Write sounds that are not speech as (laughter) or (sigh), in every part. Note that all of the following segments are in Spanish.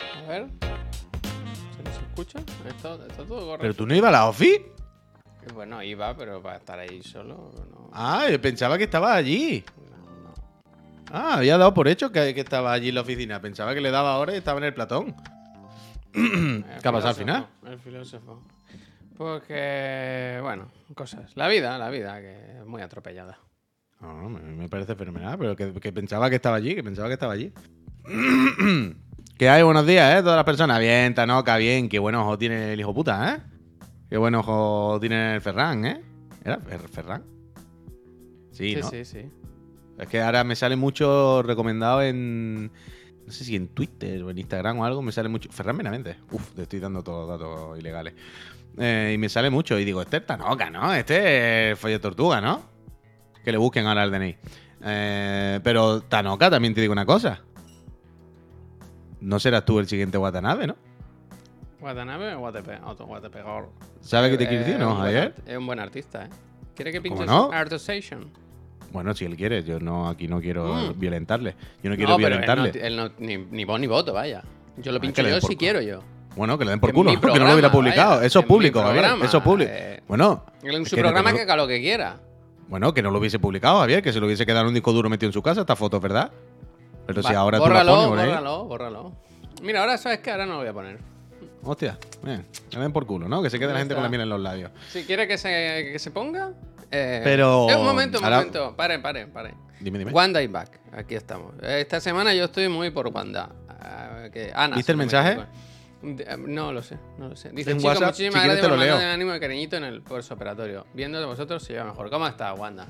A ver. ¿Se nos escucha? Está, está todo correcto. ¿Pero tú no ibas a la OFI? Bueno, iba, pero para estar ahí solo, no. Ah, yo pensaba que estaba allí. no, no. Ah, había dado por hecho que, que estaba allí en la oficina. Pensaba que le daba ahora y estaba en el platón. (clears throat) El ¿Qué ha pasado al final? El filósofo. Pues que, bueno, cosas. La vida, la vida, que es muy atropellada. No, me, me parece fenomenal, pero que, que pensaba que estaba allí, que pensaba que estaba allí. (clears throat) ¿Qué hay? Buenos días, ¿eh? Todas las personas. Bien, Tanoca, bien. Qué buen ojo tiene el hijo puta, ¿eh? Qué buen ojo tiene el Ferran, ¿eh? ¿Era Fer- Ferran? Sí, Sí, ¿no? sí, sí. Es que ahora me sale mucho recomendado en. No sé si en Twitter o en Instagram o algo, me sale mucho. Ferran Benavente. Uf, te estoy dando todos los datos ilegales. Eh, y me sale mucho. Y digo, este es Tanoca, ¿no? Este es Follo Tortuga, ¿no? Que le busquen ahora al DNI. Eh, pero Tanoca también te digo una cosa. No serás tú el siguiente Watanabe, ¿no? Watanabe o Guatepe, otro Guatepegor. ¿Sabes qué te quiero decir, Eh, no, Javier? Es un buen artista, ¿eh? ¿Quiere que ¿Cómo pinches no? Art Station? Bueno, si él quiere, yo no aquí no quiero Mm. violentarle. Yo no quiero pero él no, violentarle. él no- ni, ni voz ni voto, vaya. Yo lo Ah, pincho que yo si quiero yo. Bueno, que le den por En culo, mi (laughs) que no lo hubiera publicado. vaya, eso es público, Javier. Eso es público. eh. Bueno, en su que programa no- que haga lo que quiera. Bueno, que no lo hubiese publicado, Javier, que se lo hubiese quedado en un disco duro metido en su casa, esta foto, ¿verdad? Pero si ahora bórralo, tú la pones bórralo, bórralo. Mira, ahora sabes que ahora no lo voy a poner. Hostia, bien, le den por culo, ¿no? Que se quede la gente con la miel en los labios. Si quiere que se, que se ponga. eh, Pero- eh, un momento, un ahora- momento. Paren, paren, paren. Dime, dime. Wanda is back. Aquí estamos. Esta semana yo estoy muy por Wanda. Que Ana, ¿Viste el me mensaje? De- eh, No lo sé, no lo sé. Dice, En chicos, WhatsApp, muchísimas si gracias por mandarme ánimo de cariñito en el postoperatorio. Viendo de vosotros se lleva mejor. ¿Cómo está, Wanda?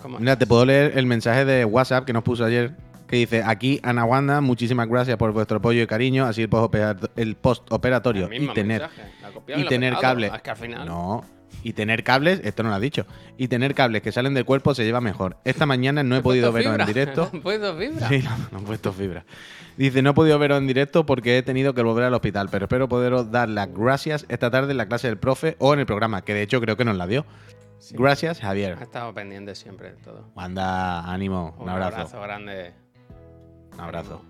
¿Cómo Mira, te puedo leer el mensaje de WhatsApp que nos puso ayer, que dice, aquí Ana Wanda, muchísimas gracias por vuestro apoyo y cariño, así el postoperat- el postoperatorio El y tener mensaje. Y tener cable. Es que al final. No. Y tener cables, esto no lo has dicho. Y tener cables que salen del cuerpo se lleva mejor. Esta mañana no he ¿Te podido verlo en directo. ¿Te (laughs) puesto fibra? Sí, no, no he puesto fibra. Dice, no he podido verlo en directo porque he tenido que volver al hospital, pero espero poderos dar las gracias esta tarde en la clase del profe o en el programa, que de hecho creo que nos la dio. Sí. Gracias, Ha Javier. estado pendiente siempre de todo. Anda, ánimo, un, abrazo. grande. Un abrazo.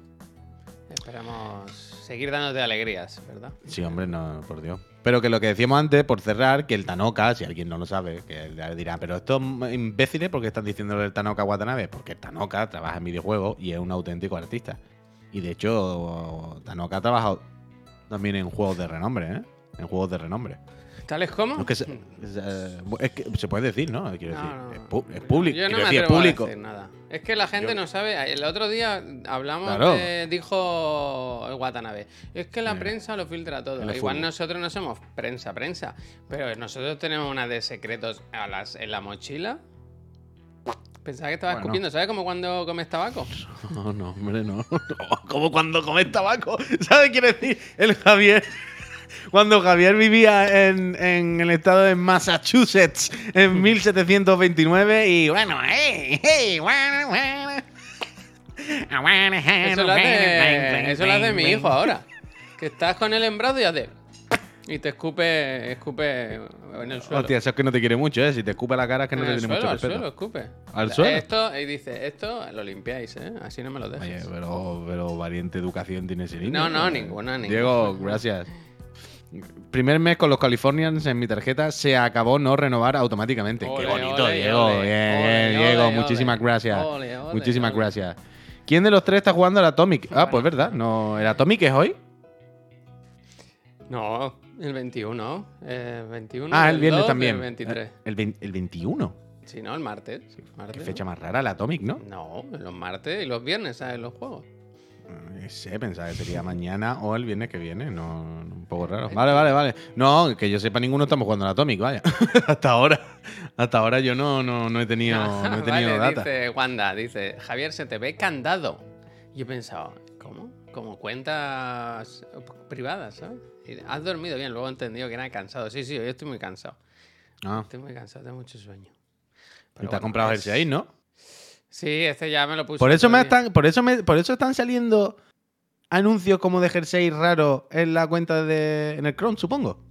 Esperamos seguir dándote alegrías, ¿verdad? Sí, hombre, no, por Dios. Pero que lo que decíamos antes, por cerrar, que el Tanoka, si alguien no lo sabe, que dirá, pero estos imbéciles, ¿por qué están diciendo el Tanoka Watanabe? Porque el Tanoka trabaja en videojuegos y es un auténtico artista. Y de hecho, Tanoka ha trabajado también en juegos de renombre, ¿eh? En juegos de renombre. ¿Tales como? No, es, que se, es, eh, que se puede decir, ¿no? Quiero No, decir, no, es, no. pu- es público. Yo no quiero me decir, es público. a decir nada. Es que la gente Yo- no sabe. El otro día hablamos Claro. de. Dijo el Watanabe. Es que la prensa lo filtra todo. Igual fútbol. nosotros no somos prensa, prensa. Pero nosotros tenemos una de secretos a las, en la mochila. Pensaba que estaba Bueno. escupiendo. ¿Sabes como cuando comes tabaco? (laughs) No, no, hombre, (laughs) no. Como cuando comes tabaco. ¿Sabes qué quiere decir? El Javier. Cuando Javier vivía en, en el estado de Massachusetts en 1729 y bueno, hey, hey, bueno, bueno. Eso lo hace, eso lo hace mi hijo ahora. Que estás con él en brazo y hace. Y te escupe, escupe en el suelo. Hostia, eso es que no te quiere mucho, ¿eh? Si te escupe la cara es que no te tiene suelo, mucho al suelo, respeto. escupe. ¿Al suelo? Esto, y dice, esto lo limpiáis, ¿eh? Así no me lo Oye, dejes. pero, pero valiente educación tiene ese niño. No, no, ninguna, ninguna. Diego, gracias. Primer mes con los Californians en mi tarjeta se acabó no renovar automáticamente. Qué bonito, ole, Diego. ole, bien, ole, bien, Diego. ole, Muchísimas ole. gracias. Ole, ole, Muchísimas ole. gracias. ¿Quién de los tres está jugando al Atomic? Ah, pues verdad. No, ¿El Atomic es hoy? No, el 21. Eh, 21 Ah, el viernes 2 también. del 23. El, vein- el 21. Sí, no, el martes. Qué martes, fecha más rara, el Atomic, ¿no? No, los martes y los viernes, ¿sabes? Los juegos. No sé, pensaba que sería (laughs) mañana o el viernes que viene. No, un poco raro. Vale, vale, vale. No, que yo sepa, ninguno estamos jugando al Atomic, vaya. (laughs) hasta ahora. Hasta ahora yo no, no, no he tenido, (laughs) no he tenido vale, data. dice Wanda, dice, Javier, se te ve candado. Y he pensado, ¿cómo? Como cuentas privadas, ¿sabes? Has dormido bien, luego he entendido que era cansado. Sí, sí, hoy estoy muy cansado. Ah, Estoy muy cansado, tengo mucho sueño. y te has comprado el es- 6, ¿no? Sí, este ya me lo puse. Por eso, me están, por, eso me, por eso están saliendo anuncios como de jersey raro en la cuenta de. en el Chrome, supongo.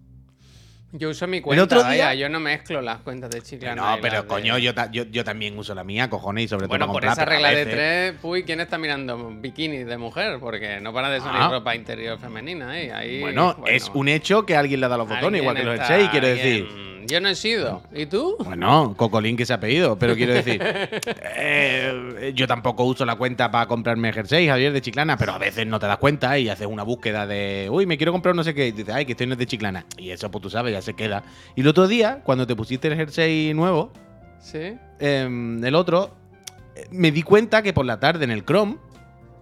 Yo uso mi cuenta, otro vaya, día- yo no mezclo las cuentas de Chiclana. No, pero de- coño, yo, ta- yo, yo también uso la mía, cojones, y sobre Bueno, todo por para esa regla de tres, uy, ¿quién está mirando bikinis de mujer? Porque no para de salir Ah. ropa interior femenina, ¿eh? Ahí, Bueno, es un hecho que alguien le dado los botones, igual que los está- quiero alguien- decir. Yo no he sido. ¿Y tú? Bueno, Cocolín que se ha pedido, pero quiero decir, (laughs) eh, yo tampoco uso la cuenta para comprarme jersey, Javier, de Chiclana, pero a veces no te das cuenta y haces una búsqueda de, uy, me quiero comprar no sé qué, y dices, ay, que estoy no es de Chiclana. Y eso, pues tú sabes, ya se queda. Y el otro día, cuando te pusiste el jersey nuevo, Sí. em, el otro, me di cuenta que por la tarde en el Chrome,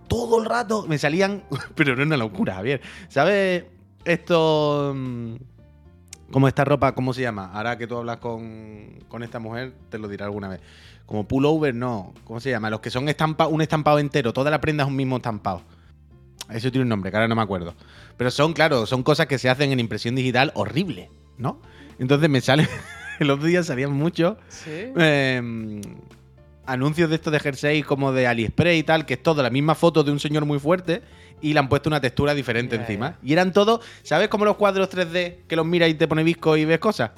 todo el rato me salían. (laughs) Pero no es una locura, Javier. ¿Sabes esto. Como esta ropa, ¿cómo se llama? Ahora que tú hablas con, con esta mujer, te lo diré alguna vez. Como pullover, no. ¿Cómo se llama? Los que son estampa, un estampado entero. Toda la prenda es un mismo estampado. Eso tiene un nombre, que ahora no me acuerdo. Pero son, claro, son cosas que se hacen en impresión digital horrible, ¿no? Entonces me sale. (laughs) El otro día salían muchos Sí. eh, anuncios de estos de jersey como de AliExpress y tal, que es todo la misma foto de un señor muy fuerte y le han puesto una textura diferente encima. Y eran todos, ¿sabes como los cuadros 3D que los miras y te pone visco y ves cosas?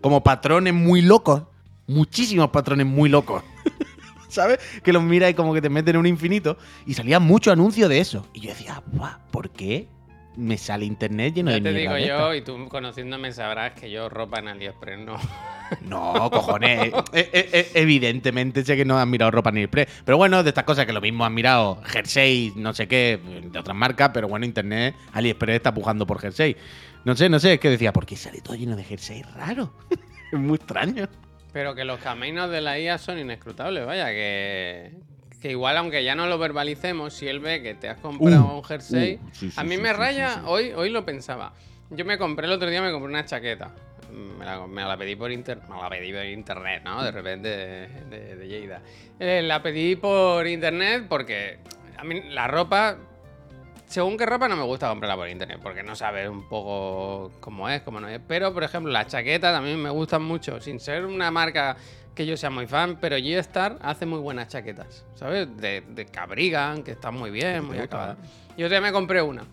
Como patrones muy locos. Muchísimos patrones muy locos. (laughs) ¿Sabes? Que los miras y como que te meten en un infinito. Y salían muchos anuncios de eso. Y yo decía, "Buah, ¿por qué me sale internet lleno Ya de te digo de yo, esta?". y tú conociéndome sabrás que yo ropa en AliExpress no. (laughs) No, cojones. Eh, eh, eh, evidentemente sé que no has mirado ropa ni Express. Pero bueno, de estas cosas que lo mismo has mirado jersey, no sé qué, de otras marcas, pero bueno, internet, AliExpress está pujando por jersey. No sé, no sé, es que decía, ¿por qué sale todo lleno de jersey raro? (laughs) es muy extraño. Pero que los caminos de la IA son inescrutables, vaya, que, que igual aunque ya no lo verbalicemos, si él ve que te has comprado Uh, un jersey, uh, sí, sí, a mí sí, me raya. Hoy, hoy lo pensaba. Yo me compré el otro día, me compré una chaqueta. Me la, me la pedí por internet, me la pedí por internet, ¿no? De repente de, de, de Lleida. Eh, la pedí por internet porque a mí la ropa, según qué ropa no me gusta comprarla por internet, porque no sabes un poco cómo es, cómo no es. Pero, por ejemplo, las chaquetas también me gustan mucho, sin ser una marca que yo sea muy fan, pero G-Star hace muy buenas chaquetas, ¿sabes? De, de Cabrigan, que están muy bien, muy acabadas. Yo otro día me compré una.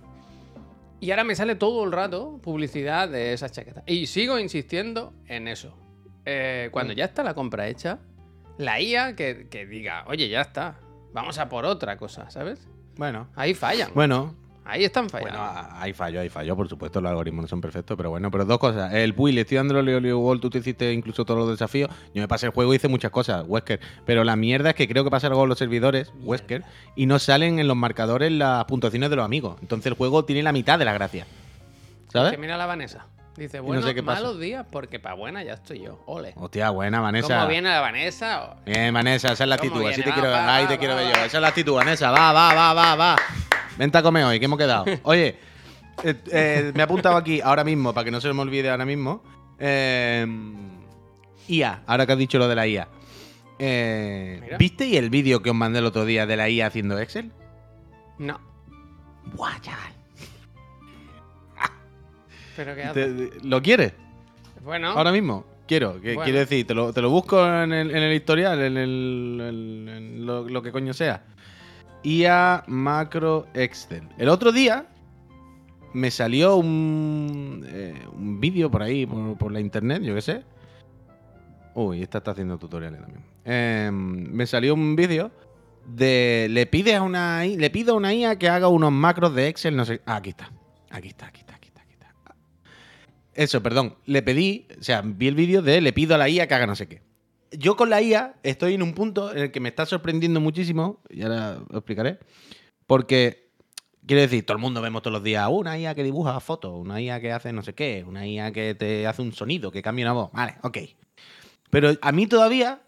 Y ahora me sale todo el rato publicidad de esas chaquetas. Y sigo insistiendo en eso. Eh, cuando Mm. ya está la compra hecha, la IA que, que diga, oye, ya está, vamos a por otra cosa, ¿sabes? Bueno, Ahí fallan. bueno, Ahí están fallando. Bueno, hay fallo, hay fallo, por supuesto, los algoritmos no son perfectos, pero bueno, pero dos cosas. El Puy, le estoy dando el World, tú te hiciste incluso todos los desafíos. Yo me pasé el juego y hice muchas cosas, Wesker. Pero la mierda es que creo que pasa algo con los servidores, Wesker, y no salen en los marcadores las puntuaciones de los amigos. Entonces el juego tiene la mitad de la gracia. ¿Sabes? Que mira la Vanessa. Dice, no bueno, sé qué pasa. malos días porque para buena ya estoy yo. Ole. Hostia, buena, Vanessa. ¿Cómo viene la Vanessa? Bien, Vanessa, esa es la ¿Cómo actitud. Así te quiero Va, ver. va, Ahí va, te quiero ver yo. Esa es la actitud, Vanessa. Va, va, va, va, va. Vente a comer hoy, que hemos quedado. Oye, eh, eh, me he apuntado aquí ahora mismo, para que no se me olvide ahora mismo. eh, IA, ahora que has dicho lo de la IA. Eh. ¿Visteis el vídeo que os mandé el otro día de la IA haciendo Excel? No. Buah, chaval. ¿Pero qué ¿Lo quieres? Bueno, Ahora mismo. Quiero, que, Bueno. quiero decir, te lo, te lo busco en el, en el historial, en, el, en- en lo, lo que coño sea. IA Macro Excel. El otro día me salió un, eh, un vídeo por ahí, por, la internet, yo qué sé. Uy, esta está haciendo tutoriales también. Eh, me salió un vídeo de. Le pides a una le pido a una IA que haga unos macros de Excel, no sé. Ah, aquí está. Aquí está, aquí está, aquí está, aquí está. Eso, perdón. Le pedí, o sea, vi el vídeo de le pido a la IA que haga no sé qué. Yo con la IA estoy en un punto en el que me está sorprendiendo muchísimo, y ahora lo explicaré, porque, quiero decir, todo el mundo vemos todos los días una IA que dibuja fotos, una IA que hace no sé qué, una IA que te hace un sonido, que cambia una voz. Vale, ok. Pero a mí todavía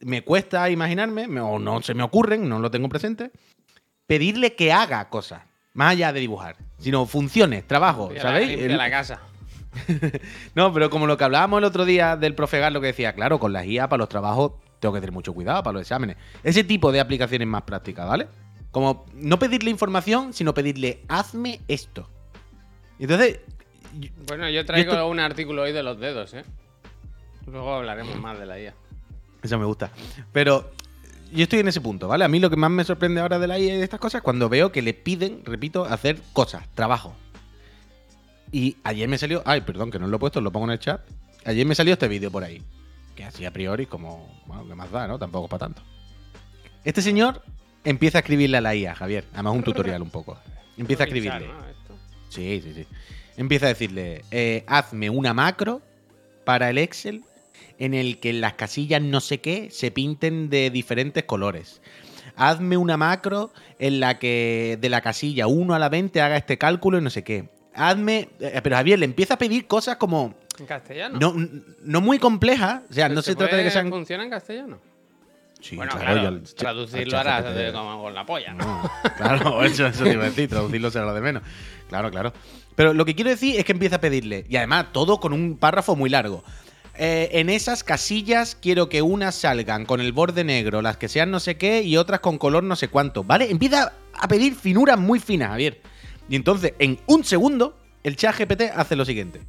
me cuesta imaginarme, me- o no se me ocurren, no lo tengo presente, pedirle que haga cosas, más allá de dibujar, sino funciones, trabajo, la- ¿sabéis? El- la casa. (laughs) no, pero como lo que hablábamos el otro día del profe Gal, lo que decía, claro, con las IA para los trabajos tengo que tener mucho cuidado, para los exámenes. Ese tipo de aplicaciones más prácticas, ¿vale? Como no pedirle información, sino pedirle, hazme esto. Entonces, Bueno, yo traigo esto- un artículo hoy de los dedos, ¿eh? Luego hablaremos más de la IA. eso me gusta. Pero yo estoy en ese punto, ¿vale? A mí lo que más me sorprende ahora de la IA y de estas cosas es cuando veo que le piden, repito, hacer cosas, trabajo. Y ayer me salió. Ay, perdón, que no lo he puesto, lo pongo en el chat. Ayer me salió este vídeo por ahí. Que así a priori, como. Bueno, que más da, ¿no? Tampoco es para tanto. Este señor empieza a escribirle a la IA, Javier. Además, un tutorial un poco. Empieza a escribirle. Sí, sí, sí. Empieza a decirle, eh, hazme una macro para el Excel en el que las casillas no sé qué se pinten de diferentes colores. Hazme una macro en la que de la casilla 1 a la 20 haga este cálculo y no sé qué. Hazme... eh, Pero Javier le empieza a pedir cosas como... En castellano. No, no muy complejas. O sea, Pero no se trata de que sean... ¿Funciona en castellano? Sí, bueno, claro, al- traducirlo ahora como con la polla, ¿no? No, claro, (laughs) eso, eso te iba a decir, traducirlo será lo de menos. Claro, claro. Pero lo que quiero decir es que empieza a pedirle, y además todo con un párrafo muy largo. Eh, en esas casillas quiero que unas salgan con el borde negro, las que sean no sé qué, y otras con color no sé cuánto, ¿vale? Empieza a pedir finuras muy finas, Javier. Y entonces, en un segundo, el chat GPT hace lo siguiente.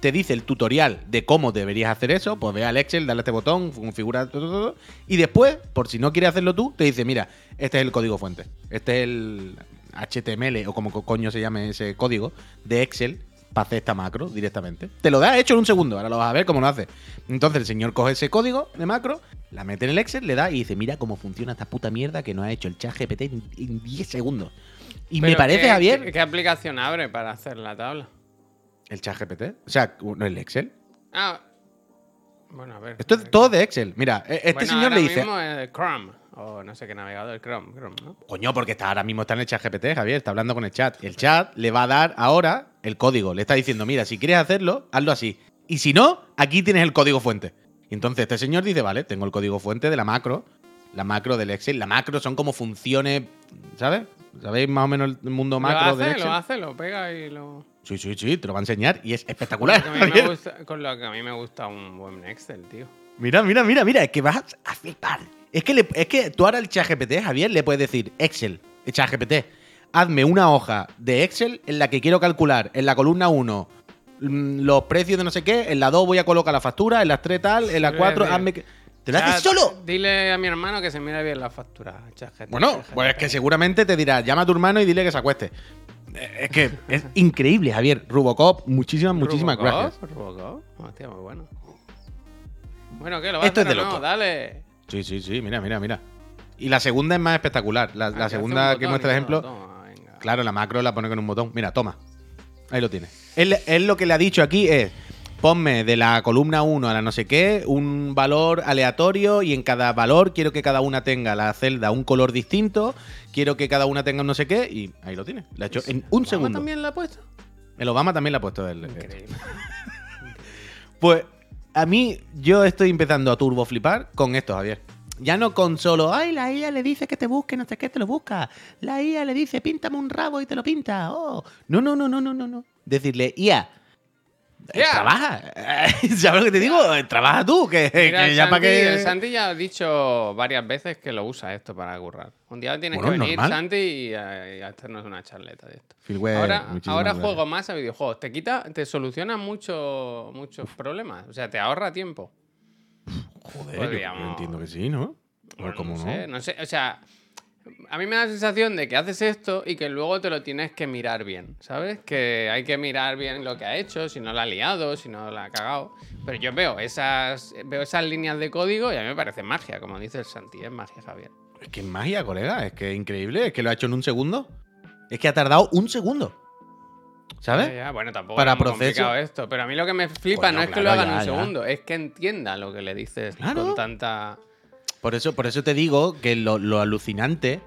Te dice el tutorial de cómo deberías hacer eso, pues ve al Excel, dale a este botón, configura todo, y después, por si no quieres hacerlo tú, te dice, mira, este es el código fuente, este es el HTML o como co- coño se llame ese código de Excel para hacer esta macro directamente. Te lo da hecho en un segundo, ahora lo vas a ver cómo lo hace. Entonces el señor coge ese código de macro, la mete en el Excel, le da y dice, mira cómo funciona esta puta mierda que nos ha hecho el chat GPT en 10 segundos. Y me parece, ¿qué- Javier, ¿qué, qué aplicación abre para hacer la tabla? el chat GPT, o sea, no el Excel. Ah. Bueno, a ver. Esto es todo de Excel. Mira, e- este Bueno, señor ahora le dice, mismo es Chrome. O no sé qué navegador, Chrome, Chrome, ¿no? Coño, porque está, ahora mismo está en el chat GPT, Javier, está hablando con el chat. El chat le va a dar ahora el código. Le está diciendo, mira, si quieres hacerlo, hazlo así. Y si no, aquí tienes el código fuente. Y entonces este señor dice, vale, tengo el código fuente de la macro. La macro del Excel. La macro son como funciones, ¿sabes? ¿Sabéis más o menos el mundo macro lo hace, Excel? lo hace, lo pega y lo. Sí, sí, sí, te lo va a enseñar y es Con espectacular. lo, que a mí me Javier. (laughs) gusta, con lo que a mí me gusta un buen Excel, tío. Mira, mira, mira, mira, es que vas a flipar. Es que, le- es que tú ahora al ChatGPT, Javier, le puedes decir, Excel, el ChatGPT, hazme una hoja de Excel en la que quiero calcular en la columna 1 mm, los precios de no sé qué, en la 2 voy a colocar la factura, en las 3 tal, en la Sí, 4 sí. hazme... ¿Te lo haces Chat, solo? Dile a mi hermano que se mire bien la factura. ChatGPT, Bueno, pues es que seguramente te dirá, llama a tu hermano y dile que se acueste. Eh, Es que es increíble, Javier. Rubocop, muchísimas, muchísimas Robocop, gracias. Robocop. Hostia, muy bueno. Bueno, ¿qué? ¿Lo vas Esto a es hacer de o no? loco. Dale. Sí, sí, sí, mira, mira, mira. Y la segunda es más espectacular. La, Ah, la segunda un que muestra el ejemplo, toma, venga. Claro, la macro la pone con un botón. Mira, toma. Ahí lo tienes. Él, él lo que le ha dicho aquí es: ponme de la columna 1 a la no sé qué un valor aleatorio y en cada valor quiero que cada una tenga la celda un color distinto, quiero que cada una tenga un no sé qué y ahí lo tienes. Le ha hecho en un ¿Obama segundo. también la ha puesto? El Obama también le ha puesto el. Increíble. (laughs) Pues a mí yo estoy empezando a turbo flipar con esto, Javier. Ya no con solo, ay, la IA le dice que te busque, no sé qué, te lo busca. La IA le dice, píntame un rabo y te lo pinta. Oh. No, no, no, no, no, no, no. Decirle, IA, eh, IA. trabaja. (laughs) ¿Sabes lo que te digo? Eh, Trabaja tú, que, Mira, que el, ya Santi, para que... el Santi ya ha dicho varias veces que lo usa esto para currar. Un día tienes Bueno, que venir, normal. Santi, y, a- y a hacernos una charleta de esto. Ahora ahora gracias. juego más a videojuegos. Te quita, te soluciona mucho, muchos problemas. O sea, te ahorra tiempo. Joder, yo, Podríamos- entiendo que sí, no, no. sé, no sé. O sea, a mí me da la sensación de que haces esto y que luego te lo tienes que mirar bien, ¿sabes? Que hay que mirar bien lo que ha hecho, si no la ha liado, si no la ha cagado. Pero yo veo esas, veo esas líneas de código y a mí me parece magia, como dice el Santi, es magia, Javier. Es que es magia, colega. Es que es increíble. Es que lo ha hecho en un segundo. Es que ha tardado un segundo. ¿Sabes? Ya, ya, bueno, tampoco Para es complicado esto, pero a mí lo que me flipa Coño, no es que claro, lo haga en ya, un ya. segundo, es que entienda lo que le dices Claro. con tanta... Por eso, por eso te digo que lo, lo alucinante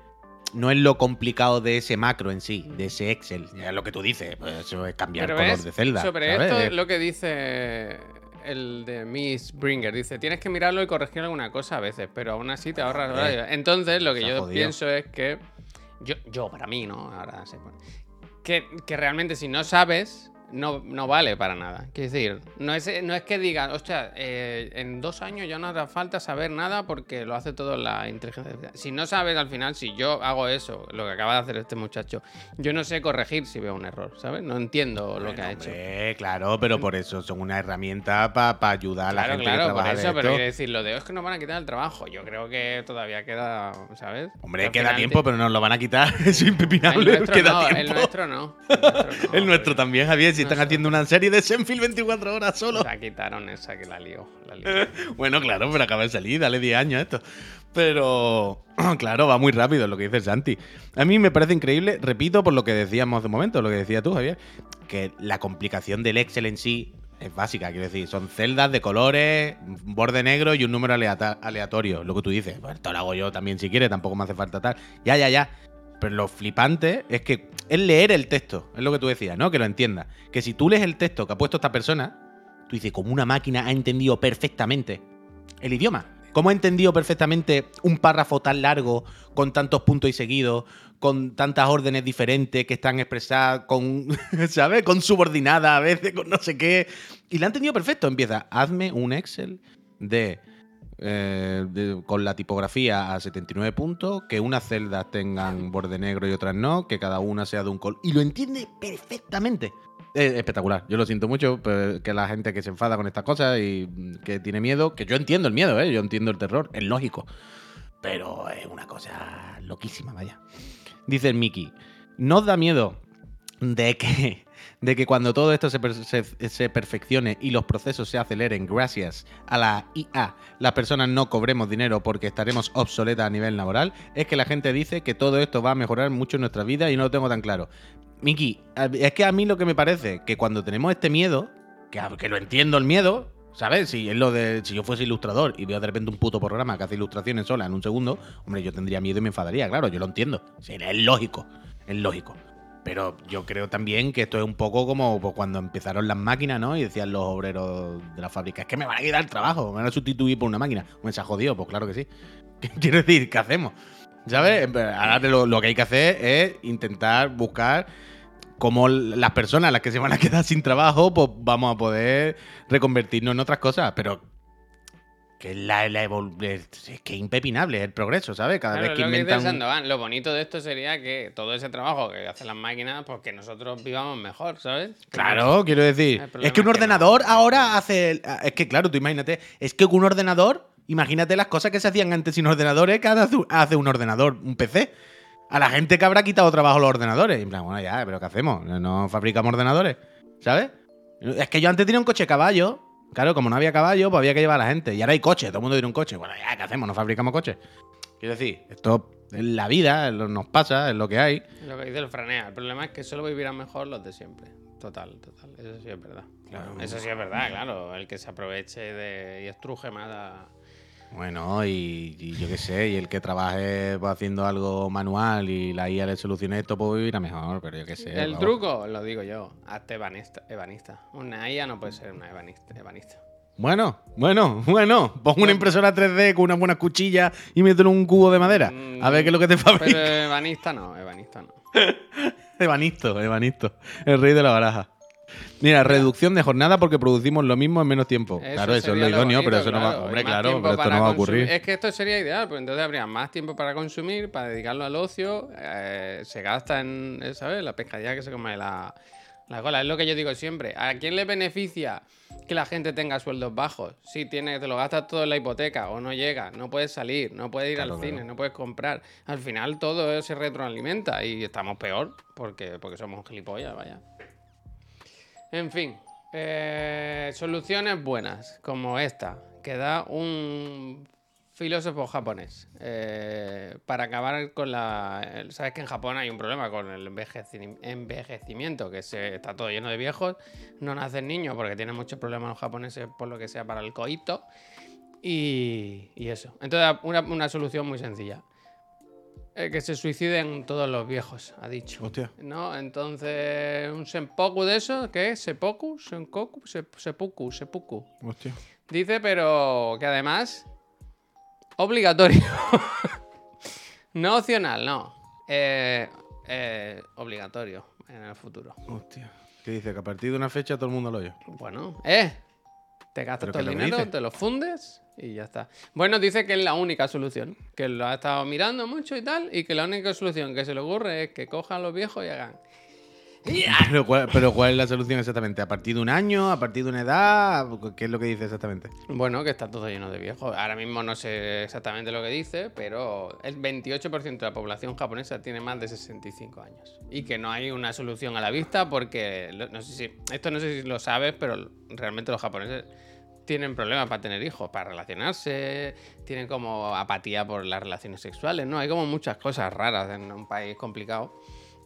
no es lo complicado de ese macro en sí, de ese Excel. Ya es lo que tú dices, pues eso es cambiar Pero color de celda. Sobre ¿sabes? esto Eh, es lo que dice el de Miss Bringer. Dice, tienes que mirarlo y corregir alguna cosa a veces, pero aún así te ahorras horarios. Entonces, lo que yo jodido. pienso es que... Yo, yo, para mí, ¿no? Ahora se pone- Que, que realmente si no sabes, no, no vale para nada. Quiero decir, no es, no es que digan, hostia, eh, en dos años ya no hará falta saber nada porque lo hace todo la inteligencia artificial. Si no sabes al final, si yo hago eso, lo que acaba de hacer este muchacho, yo no sé corregir si veo un error, ¿sabes? No entiendo lo que ha hecho. hombre, claro, pero por eso son una herramienta para ayudar a la Claro, gente claro, que por trabaja eso, de pero esto. quiero decir, lo de "Oh, es que nos van a quitar el trabajo. Yo creo que todavía queda, ¿sabes? Hombre, Al queda final tiempo, pero nos lo van a quitar. (laughs) Es El impepinable. nuestro, queda no, tiempo. el nuestro no. El nuestro, (laughs) no, El nuestro también, Javier. Si están haciendo una serie de Senfield 24 horas solo. La quitaron esa que la lió. La lió. (laughs) Bueno, claro, pero acaba de salir, dale 10 años a esto. Pero, (clears throat) claro, va muy rápido lo que dice Santi. A mí me parece increíble, repito, por lo que decíamos hace un momento, lo que decía tú, Javier, que la complicación del Excel en sí es básica, quiero decir, son celdas de colores, un borde negro y un número aleatorio, lo que tú dices. Bueno, esto lo hago yo también si quieres, tampoco me hace falta tal. Ya, ya, ya. Pero lo flipante es que es leer el texto, es lo que tú decías, ¿no? Que lo entiendas. Que si tú lees el texto que ha puesto esta persona, tú dices, como una máquina ha entendido perfectamente el idioma. ¿Cómo ha entendido perfectamente un párrafo tan largo, con tantos puntos y seguidos, con tantas órdenes diferentes que están expresadas con, (laughs) ¿sabes? Con subordinada a veces, con no sé qué. Y la ha entendido perfecto. Empieza, hazme un Excel de, eh, con la tipografía a 79 puntos, que unas celdas tengan borde negro y otras no, que cada una sea de un color. Y lo entiende perfectamente. Es espectacular. Yo lo siento mucho que la gente que se enfada con estas cosas y mm, que tiene miedo, que yo entiendo el miedo, ¿eh? yo entiendo el terror, es lógico. Pero es una cosa loquísima, vaya. Dice el Mickey, ¿no os da miedo de que, de que cuando todo esto se, se- se perfeccione y los procesos se aceleren gracias a la IA, las personas no cobremos dinero porque estaremos obsoletas a nivel laboral? Es que la gente dice que todo esto va a mejorar mucho nuestra vida y no lo tengo tan claro. Miki, es que a mí lo que me parece que cuando tenemos este miedo, que, lo entiendo el miedo, ¿sabes? Si es lo de si yo fuese ilustrador y veo de repente un puto programa que hace ilustraciones sola en un segundo, hombre, yo tendría miedo y me enfadaría, claro, yo lo entiendo. Es lógico, es lógico. Pero yo creo también que esto es un poco como pues, cuando empezaron las máquinas, ¿no? Y decían los obreros de la fábrica, es que me van a quitar el trabajo, me van a sustituir por una máquina. Me se ha jodido, pues claro que sí. (laughs) Quiero decir, ¿qué hacemos? ¿Sabes? Ahora lo, lo que hay que hacer es intentar buscar cómo las personas, las que se van a (laughs) quedar sin trabajo, pues vamos a poder reconvertirnos en otras cosas. Pero que la, la es es que es impepinable es el progreso, ¿sabes? Cada Claro, vez que lo que inventan... un- lo bonito de esto sería que todo ese trabajo que hacen las máquinas, pues que nosotros vivamos mejor, ¿sabes? Claro, quiero decir. Es que un es que ordenador no. ahora hace. Es que, claro, tú imagínate. Es que un ordenador. Imagínate las cosas que se hacían antes sin ordenadores, que hace- un ordenador, un PC. A la gente que habrá quitado trabajo los ordenadores. Y en plan, bueno, ya, pero ¿qué hacemos? ¿No- ¿No fabricamos ordenadores? ¿Sabes? Es que yo antes tenía un coche caballo. Claro, como no había caballo, pues había que llevar a la gente. Y ahora hay coche, todo el mundo tiene un coche. Bueno, ya, ¿qué hacemos? No fabricamos coches. Quiero decir, esto es la vida, es lo- nos pasa, es lo que hay. Lo que dice el franea. El problema es que solo vivirán mejor los de siempre. Total, total. Eso sí es verdad. Claro. Eso sí es verdad, claro. El que se aproveche de, y estruje más a... Bueno, y, y yo qué sé, y el que trabaje pues, haciendo algo manual y la IA le solucione esto, pues vivirá mejor, pero yo qué sé. El truco, lo digo yo, hazte ebanista. ebanista. Una IA no puede ser una ebanista. ebanista. Bueno, bueno, bueno, pon una impresora 3D con una buena cuchilla y mételo en un cubo de madera. A ver qué es lo que te Pero fabrica. ebanista no, ebanista no. (laughs) Evanisto, Evanisto, el rey de la baraja. Mira, reducción de jornada porque producimos lo mismo en menos tiempo. claro, eso es lo idóneo, pero eso no va. claro. Hombre, Y más claro, tiempo pero esto para no va a ocurrir. Es que esto sería ideal, porque entonces habría más tiempo para consumir, para dedicarlo al ocio. eh, se gasta en, eh, ¿sabes? La pescadilla que se come la, la cola. Es lo que yo digo siempre. ¿A quién le beneficia que la gente tenga sueldos bajos? Si tiene, te lo gastas todo en la hipoteca o no llega, no puedes salir, no puedes ir Claro, al claro. cine, no puedes comprar. Al final todo se retroalimenta y estamos peor porque, porque somos gilipollas, vaya. En fin, eh, soluciones buenas, como esta, que da un filósofo japonés eh, para acabar con la... Sabes que en Japón hay un problema con el envejeci- envejecimiento, que se, está todo lleno de viejos, no nacen niños porque tienen muchos problemas los japoneses por lo que sea para el coito y, eso. Entonces, una solución muy sencilla. Eh, que se suiciden todos los viejos, ha dicho. Hostia. ¿No? Entonces, un senpoku de eso, ¿qué es? ¿Sepoku? ¿Senkoku? Se- ¿Sepuku? ¿Sepuku? Hostia. Dice, pero que además, obligatorio. (laughs) no opcional, no. Eh, eh, obligatorio en el futuro. Hostia. ¿Qué dice? Que a partir de una fecha todo el mundo lo oye. Bueno, eh. Te gastas ¿Pero todo el dinero, te lo fundes y ya está. Bueno, dice que es la única solución, que lo ha estado mirando mucho y tal, y que la única solución que se le ocurre es que cojan los viejos y hagan. (laughs) Pero ¿cuál, pero ¿cuál es la solución exactamente? ¿A partir de un año? ¿A partir de una edad? ¿Qué es lo que dice exactamente? Bueno, que está todo lleno de viejos. Ahora mismo no sé exactamente lo que dice, pero el 28% de la población japonesa tiene más de 65 años. Y que no hay una solución a la vista porque, no sé si, esto no sé si lo sabes, pero realmente los japoneses tienen problemas para tener hijos, para relacionarse, tienen como apatía por las relaciones sexuales, ¿no? Hay como muchas cosas raras en un país complicado.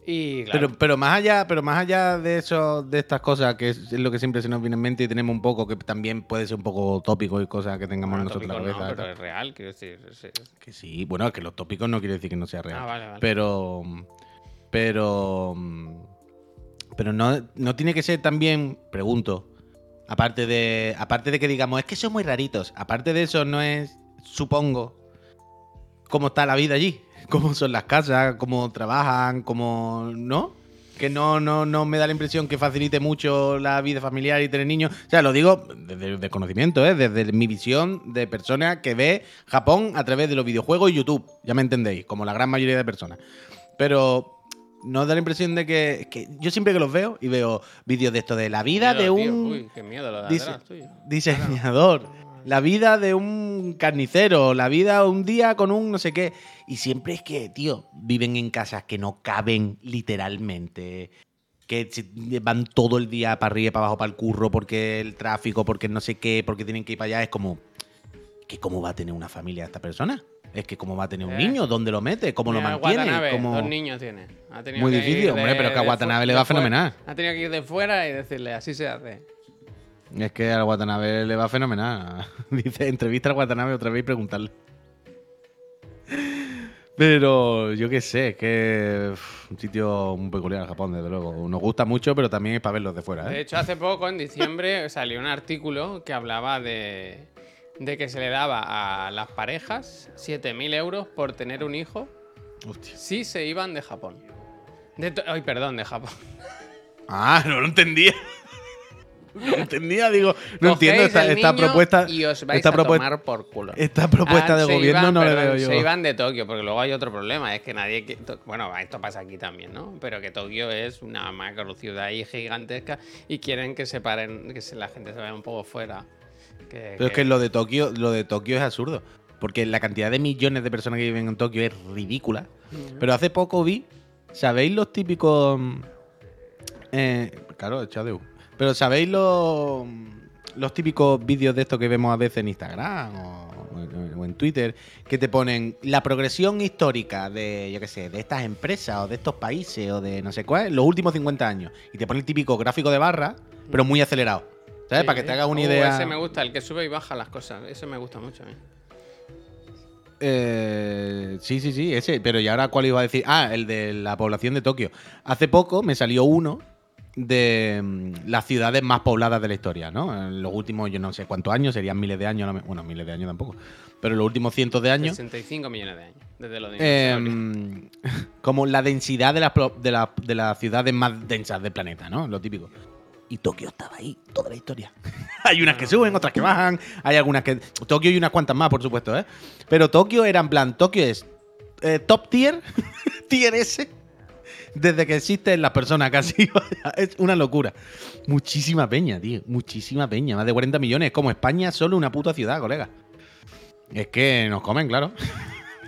Y claro, Pero, pero más allá, pero más allá de eso, de estas cosas, que es lo que siempre se nos viene en mente y tenemos un poco, que también puede ser un poco tópico y cosas que tengamos bueno, nosotros en la tópico no, cabeza. pero es real, quiero decir. sí. Que sí, bueno, es que los tópicos no quiere decir que no sea real. Ah, vale, vale. Pero. Pero. Pero no, no tiene que ser también, pregunto. Aparte de. Aparte de que digamos, es que son muy raritos. Aparte de eso, no es. Supongo. Cómo está la vida allí. (laughs) Cómo son las casas, cómo trabajan, cómo. ¿No? Que no, no, no me da la impresión que facilite mucho la vida familiar y tener niños. O sea, lo digo desde el desconocimiento, ¿eh? desde mi visión de persona que ve Japón a través de los videojuegos y YouTube. Ya me entendéis, como la gran mayoría de personas. Pero no da la impresión de que, que yo siempre que los veo y veo vídeos de esto de la vida Miedo, de un Uy, qué miedo lo de dice- atrás, tuyo. diseñador, la vida de un carnicero, la vida un día con un no sé qué. Y siempre es que, tío, viven en casas que no caben literalmente. Que van todo el día para arriba y para abajo para el curro porque el tráfico, porque no sé qué, porque tienen que ir para allá. Es como, que ¿cómo va a tener una familia esta persona? Es que ¿cómo va a tener un Eh. niño? ¿Dónde lo mete? ¿Cómo lo Mira, mantiene? Watanabe, ¿Cómo- Dos niños tiene. Ha Muy que difícil, hombre, pero es que a de Watanabe le va de fenomenal. Ha tenido que ir de fuera y decirle, así se hace. Es que al Watanabe le va fenomenal. (laughs) Dice, entrevista al Watanabe otra vez y preguntarle. Pero yo qué sé, es que uf, un sitio muy peculiar Japón, desde luego. Nos gusta mucho, pero también es para verlos de fuera, De ¿eh? hecho, hace poco, en diciembre, (laughs) salió un artículo que hablaba de, de que se le daba a las parejas 7.000 euros por tener un hijo Hostia. si se iban de Japón. De Ay, perdón, de Japón. Ah, no lo entendía. No lo entendía, digo, no entiendo esta, esta propuesta. Y os vais esta a propuesta, tomar por culo. esta propuesta Ah, de gobierno iban, no perdón, veo yo. Se iban de Tokio, porque luego hay otro problema, es que nadie... Bueno, esto pasa aquí también, ¿no? Pero que Tokio es una macro ciudad ahí gigantesca y quieren que se paren, que se- la gente se vaya un poco fuera. Que, Pero es que lo de Tokio, lo de Tokio es absurdo. Porque la cantidad de millones de personas que viven en Tokio es ridícula. Pero hace poco vi, ¿sabéis los típicos... eh, claro, Chadeu. Pero ¿sabéis los, los típicos vídeos de estos que vemos a veces en Instagram o, o en Twitter? Que te ponen la progresión histórica de, yo qué sé, de estas empresas o de estos países o de no sé cuál, los últimos 50 años. Y te pone el típico gráfico de barra, pero muy acelerado. ¿Sabes? Sí, Para que te sí. hagas una Uh, idea. Ese me gusta, el que sube y baja las cosas. Ese me gusta mucho a mí. Eh, sí, sí, sí, ese. Pero ¿y ahora cuál iba a decir? Ah, el de la población de Tokio. Hace poco me salió uno de mm, las ciudades más pobladas de la historia, ¿no? En los últimos, yo no sé cuántos años, serían miles de años. Bueno, miles de años tampoco. Pero en los últimos cientos de años. 65 millones de años, desde los eh, (laughs) como la densidad de las, de, la- de las ciudades más densas del planeta, ¿no? Lo típico. Y Tokio estaba ahí toda la historia. (laughs) hay unas que suben, otras que bajan. Hay algunas que. Tokio y unas cuantas más, por supuesto, ¿eh? Pero Tokio era en plan: Tokio es eh, top tier, (laughs) tier S, desde que existen las personas casi. (laughs) es una locura. Muchísima peña, tío. Muchísima peña. Más de 40 millones. Como España, solo una puta ciudad, colega. Es que nos comen, claro.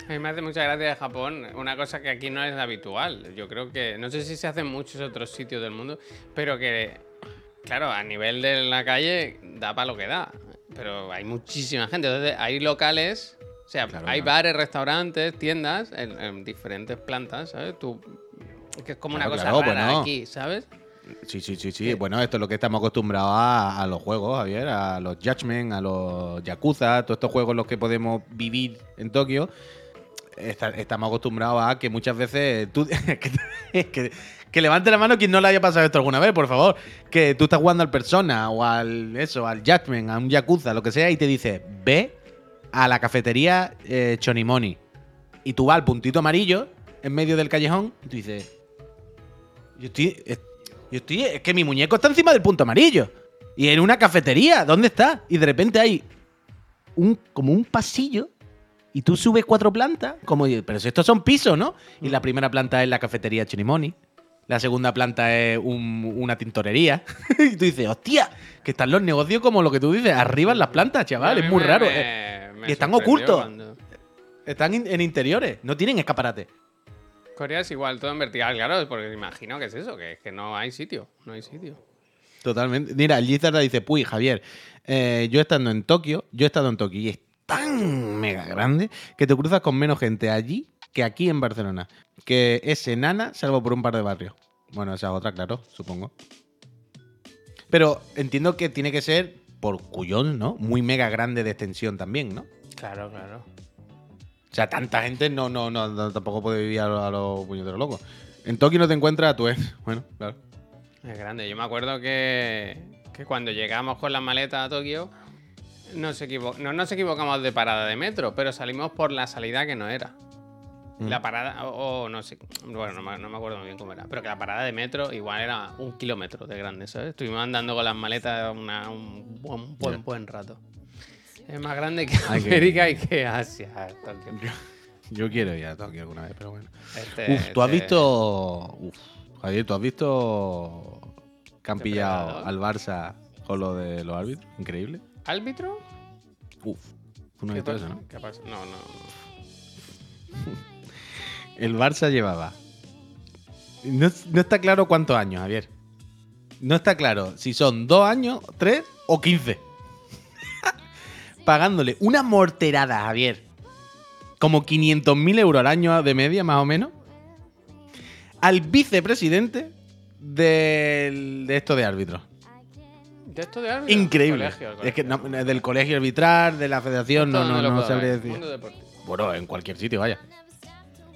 A mí me hace mucha gracia de Japón, una cosa que aquí no es habitual. Yo creo que, no sé si se hace en muchos otros sitios del mundo, pero que, claro, a nivel de la calle da para lo que da. Pero hay muchísima gente. Entonces, hay locales, o sea, Claro, hay claro. bares, restaurantes, tiendas en, en diferentes plantas, ¿sabes? Tú, que es como una cosa rara aquí, ¿sabes? Sí, sí, sí, sí. Bueno, esto es lo que estamos acostumbrados a, a los juegos, Javier, a los Judgment, a los Yakuza, todos estos juegos los que podemos vivir en Tokio. Esta- estamos acostumbrados a que muchas veces tú. (laughs) que, que- que levante la mano quien no le haya pasado esto alguna vez, por favor. Que tú estás jugando al Persona o al eso, al Judgment, a un Yakuza, lo que sea, y te dice, ve a la cafetería eh, Chonimoni. Y tú vas al puntito amarillo en medio del callejón y tú dices, yo estoy, es- yo estoy, es que mi muñeco está encima del punto amarillo. Y en una cafetería, ¿dónde está? Y de repente hay un, como un pasillo y tú subes cuatro plantas, como, pero si estos son pisos, ¿no? Y la primera planta es la cafetería Chinimoni. La segunda planta es un- una tintorería. (laughs) y tú dices, hostia, que están los negocios como lo que tú dices, arriba en las plantas, chaval, es muy me- raro. me- eh. me y están ocultos. cuando- Están in- en interiores, no tienen escaparate. Corea es igual, todo en vertical, claro, porque imagino que es eso, que es que no hay sitio, no hay sitio. Totalmente. Mira, el Gizarda dice, puy, Javier, eh, yo estando en Tokio, yo he estado en Tokio y es tan mega grande que te cruzas con menos gente allí que aquí en Barcelona. Que es enana, salvo por un par de barrios. Bueno, esa es otra, claro, supongo. Pero entiendo que tiene que ser por cuyón, ¿no? Muy mega grande de extensión también, ¿no? Claro, claro. O sea, tanta gente no, no, no, no- tampoco puede vivir a, lo- a los puñeteros locos. En Tokio no te encuentras a tu ex. (laughs) Bueno, claro. Es grande. Yo me acuerdo que, que cuando llegamos con las maletas a Tokio, nos, no nos equivocamos de parada de metro, pero salimos por la salida que no era. Mm. La parada, o, o no sé, bueno, no me, no me acuerdo muy bien cómo era, pero que la parada de metro igual era un kilómetro de grande, ¿sabes? Estuvimos andando con las maletas una- un buen, buen, buen rato. Es más grande que América y que Asia. Tokio. Yo quiero ir a Tokio alguna vez, pero bueno. Este- Uf, tú has este- visto. Uf, Javier, tú has visto que han pillado al Barça con lo de los árbitros. Increíble. ¿Árbitro? Uf, tú no has eso, ¿no? ¿Qué pasa? No, no. (laughs) El Barça llevaba. No, no está claro cuántos años, Javier. No está claro si son dos años, tres o quince. (laughs) Pagándole una morterada, Javier. Como 500.000 euros al año de media, más o menos. Al vicepresidente del- de esto de árbitros. ¿De esto de árbitro? Increíble. Colegio, Es que no- del colegio arbitral, de la federación, no, ¿Esto no, no puedo sabría decir. Bueno, en cualquier sitio, vaya.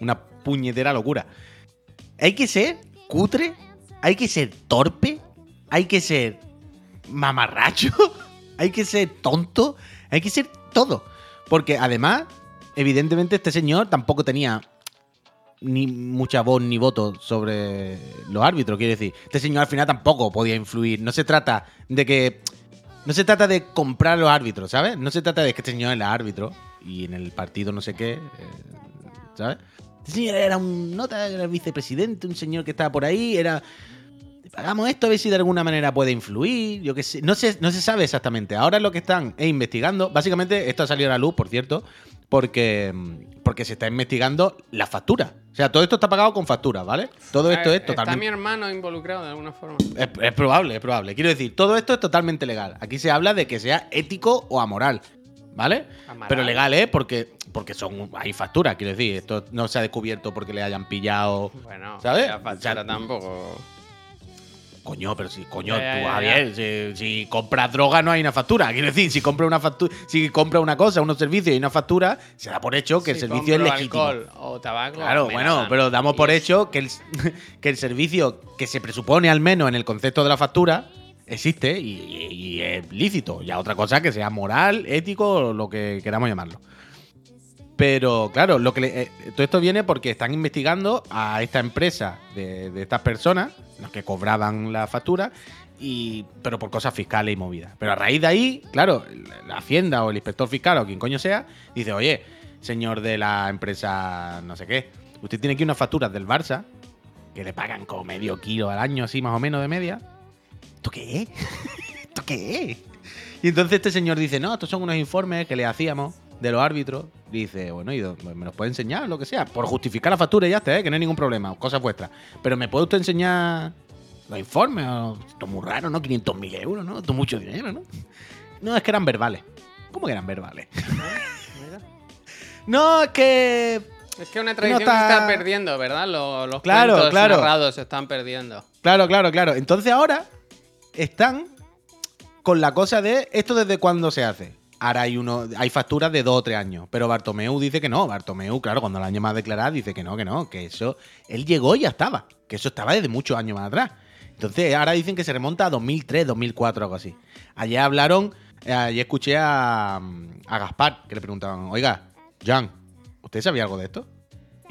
Una puñetera locura. Hay que ser cutre, hay que ser torpe, hay que ser mamarracho, (laughs) hay que ser tonto, hay que ser todo. Porque además, evidentemente, este señor tampoco tenía ni mucha voz ni voto sobre los árbitros. Quiero decir, este señor al final tampoco podía influir. No se trata de que. No se trata de comprar los árbitros, ¿sabes? No se trata de que este señor era árbitro y en el partido no sé qué, eh, ¿sabes? Este señor era un nota, era vicepresidente, un señor que estaba por ahí, era. Hagamos esto a ver si de alguna manera puede influir, yo qué sé. No, se. no se sabe exactamente. Ahora lo que están es investigando. Básicamente, esto ha salido a la luz, por cierto, porque, porque se está investigando la factura. O sea, todo esto está pagado con factura, ¿vale? Todo esto es ¿Está mi totalmente. hermano involucrado de alguna forma? Es, es probable, es probable. Quiero decir, todo esto es totalmente legal. Aquí se habla de que sea ético o amoral, ¿vale? Pero legal es porque, porque son hay facturas, quiero decir. Esto no se ha descubierto porque le hayan pillado. Bueno, ¿Sabes? la factura O sea, tampoco. Coño, pero si, coño, Ya, tú, ya, Javier, si, si compras droga no hay una factura. Quiero decir, si compras una factura, si compras una cosa, unos servicios y una factura, se da por hecho que el servicio es legítimo. alcohol o tabaco. Claro, bueno, dan. pero damos por hecho que el, (laughs) que el servicio que se presupone al menos en el concepto de la factura existe y, es lícito. Ya otra cosa que sea moral, ético lo que queramos llamarlo. Pero claro, lo que le- eh, todo esto viene porque están investigando a esta empresa de, de estas personas, los que cobraban la factura, y, pero por cosas fiscales y movidas. Pero a raíz de ahí, claro, la Hacienda o el inspector fiscal o quien coño sea, dice, oye, señor de la empresa no sé qué, usted tiene aquí unas facturas del Barça que le pagan como medio kilo al año, así más o menos de media. ¿Esto qué es? (laughs) ¿Esto qué es? Y entonces este señor dice, no, estos son unos informes que le hacíamos de los árbitros. Dice, bueno, ¿y me los puede enseñar? Lo que sea. Por justificar la factura y ya está, ¿eh? que no hay ningún problema. Cosas vuestras. Pero ¿me puede usted enseñar los informes? Esto es muy raro, ¿no? 500.000 euros, ¿no? Esto es mucho dinero, ¿no? No, es que eran verbales. ¿Cómo que eran verbales? (laughs) No, es que... Es que una tradición está- se está perdiendo, ¿verdad? Los, los Claro, cuentos claro. narrados se están perdiendo. Claro, claro, claro. Entonces ahora están con la cosa de esto desde cuándo se hace. Ahora hay uno, hay facturas de dos o tres años. Pero Bartomeu dice que no. Bartomeu, claro, cuando el año más declarado, dice que no, que no, que eso. Él llegó y ya estaba. Que eso estaba desde muchos años más atrás. Entonces, ahora dicen que se remonta a 2003, 2004, algo así. Ayer hablaron, eh, ayer escuché a, a Gaspar, que le preguntaban, oiga, Jan, ¿usted sabía algo de esto?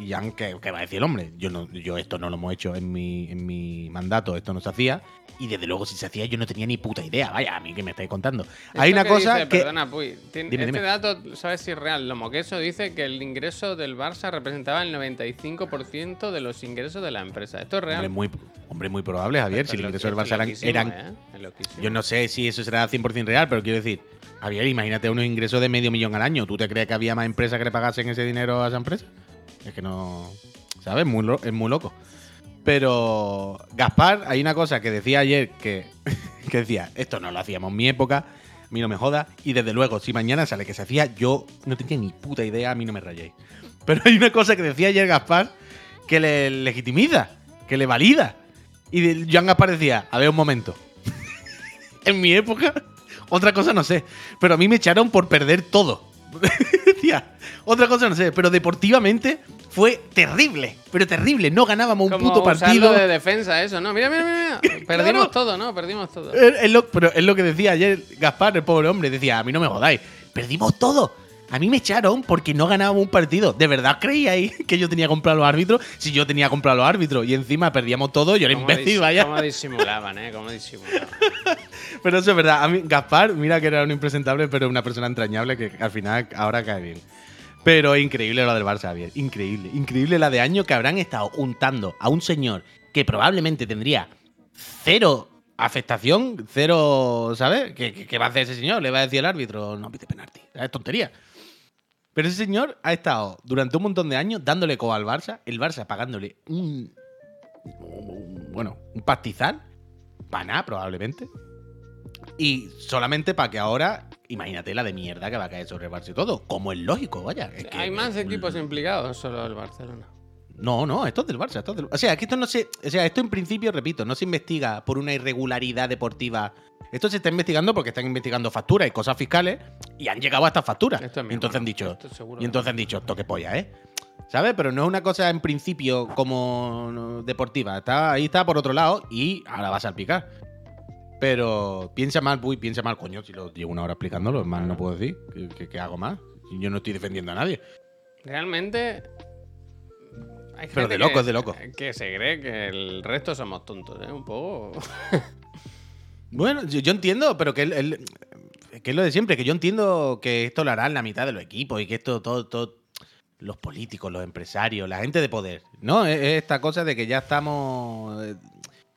Y ¿qué, qué va a decir el hombre? Yo, no, yo esto no lo hemos hecho en mi, en mi mandato, esto no se hacía. Y desde luego, si se hacía, yo no tenía ni puta idea. Vaya, a mí que me estáis contando. Hay una cosa dice- que. Perdona, Puy. Dime, este dime. dato, ¿sabes si es real? Lo moqueso dice que el ingreso del Barça representaba el 95% de los ingresos de la empresa. ¿Esto es Hombre, real? muy, hombre, muy probable, Javier. Si el Esto es ingreso del Barça eran. ¿eh? Yo no sé si eso será 100% real, pero quiero decir, Javier, imagínate unos ingresos de medio millón al año. ¿Tú te crees que había más empresas que le pagasen ese dinero a esa empresa? Es que no. ¿Sabes? Es muy loco. Pero, Gaspar, hay una cosa que decía ayer que, (laughs) que decía: esto no lo hacíamos en mi época, a mí no me joda. Y desde luego, si mañana sale que se hacía, yo no tenía ni puta idea, a mí no me rayéis. (laughs) Pero hay una cosa que decía ayer Gaspar que le legitimiza, que le valida. Y Joan Gaspar decía: a ver, un momento (laughs) en mi época, otra cosa no sé. Pero a mí me echaron por perder todo. (laughs) Decía, otra cosa no sé, pero deportivamente fue terrible. Pero terrible. No ganábamos un Como puto partido. de defensa, eso, ¿no? Mira, mira, mira. (laughs) Perdimos todo, ¿no? Perdimos todo. Es, es lo, pero es lo que decía ayer Gaspar, el pobre hombre. Decía, a mí no me jodáis. Perdimos todo. A mí me echaron porque no ganábamos un partido. ¿De verdad creíais que yo tenía que comprar los árbitros? Si yo tenía que comprar los árbitros y encima perdíamos todo, yo era imbécil, vaya. Cómo (laughs) disimulaban, ¿eh? Cómo disimulaban. Pero eso es verdad. A mí, Gaspar, mira que era un impresentable, pero una persona entrañable que al final ahora cae bien. Pero increíble lo del Barça, Javier. Increíble. Increíble la de año que habrán estado untando a un señor que probablemente tendría cero afectación, cero, ¿sabes? ¿Qué, qué- qué va a hacer ese señor? Le va a decir el árbitro, no pide penalti. Es tontería. Pero ese señor ha estado durante un montón de años dándole coba al Barça, el Barça pagándole un. un- bueno, un pastizal. Para nada, probablemente. Y solamente para que ahora, imagínate la de mierda que va a caer sobre el Barça y todo. Como es lógico, vaya. es que- Hay más equipos implicados, solo el Barcelona. No, no, esto es del Barça. Esto es del- O sea, que esto no se. O sea, esto en principio, repito, no se investiga por una irregularidad deportiva. Esto se está investigando porque están investigando facturas y cosas fiscales y han llegado a estas facturas. Esto es y entonces han dicho. Y entonces han dicho, esto qué polla, ¿eh? ¿Sabes? Pero no es una cosa en principio como deportiva. Está, ahí está por otro lado y ahora va a salpicar. Pero piensa mal, Puy, piensa mal, coño. Si lo llevo una hora explicándolo, más no puedo decir. ¿Qué, qué- qué hago más? Yo no estoy defendiendo a nadie. Realmente. Hay Pero gente de loco, es de loco. Que se cree que el resto somos tontos, ¿eh? Un poco. (laughs) Bueno, yo, yo entiendo, pero que, él- él- que es lo de siempre, que yo entiendo que esto lo harán la mitad de los equipos y que esto todo, todo los políticos, los empresarios, la gente de poder, ¿no? Es, es esta cosa de que ya estamos eh,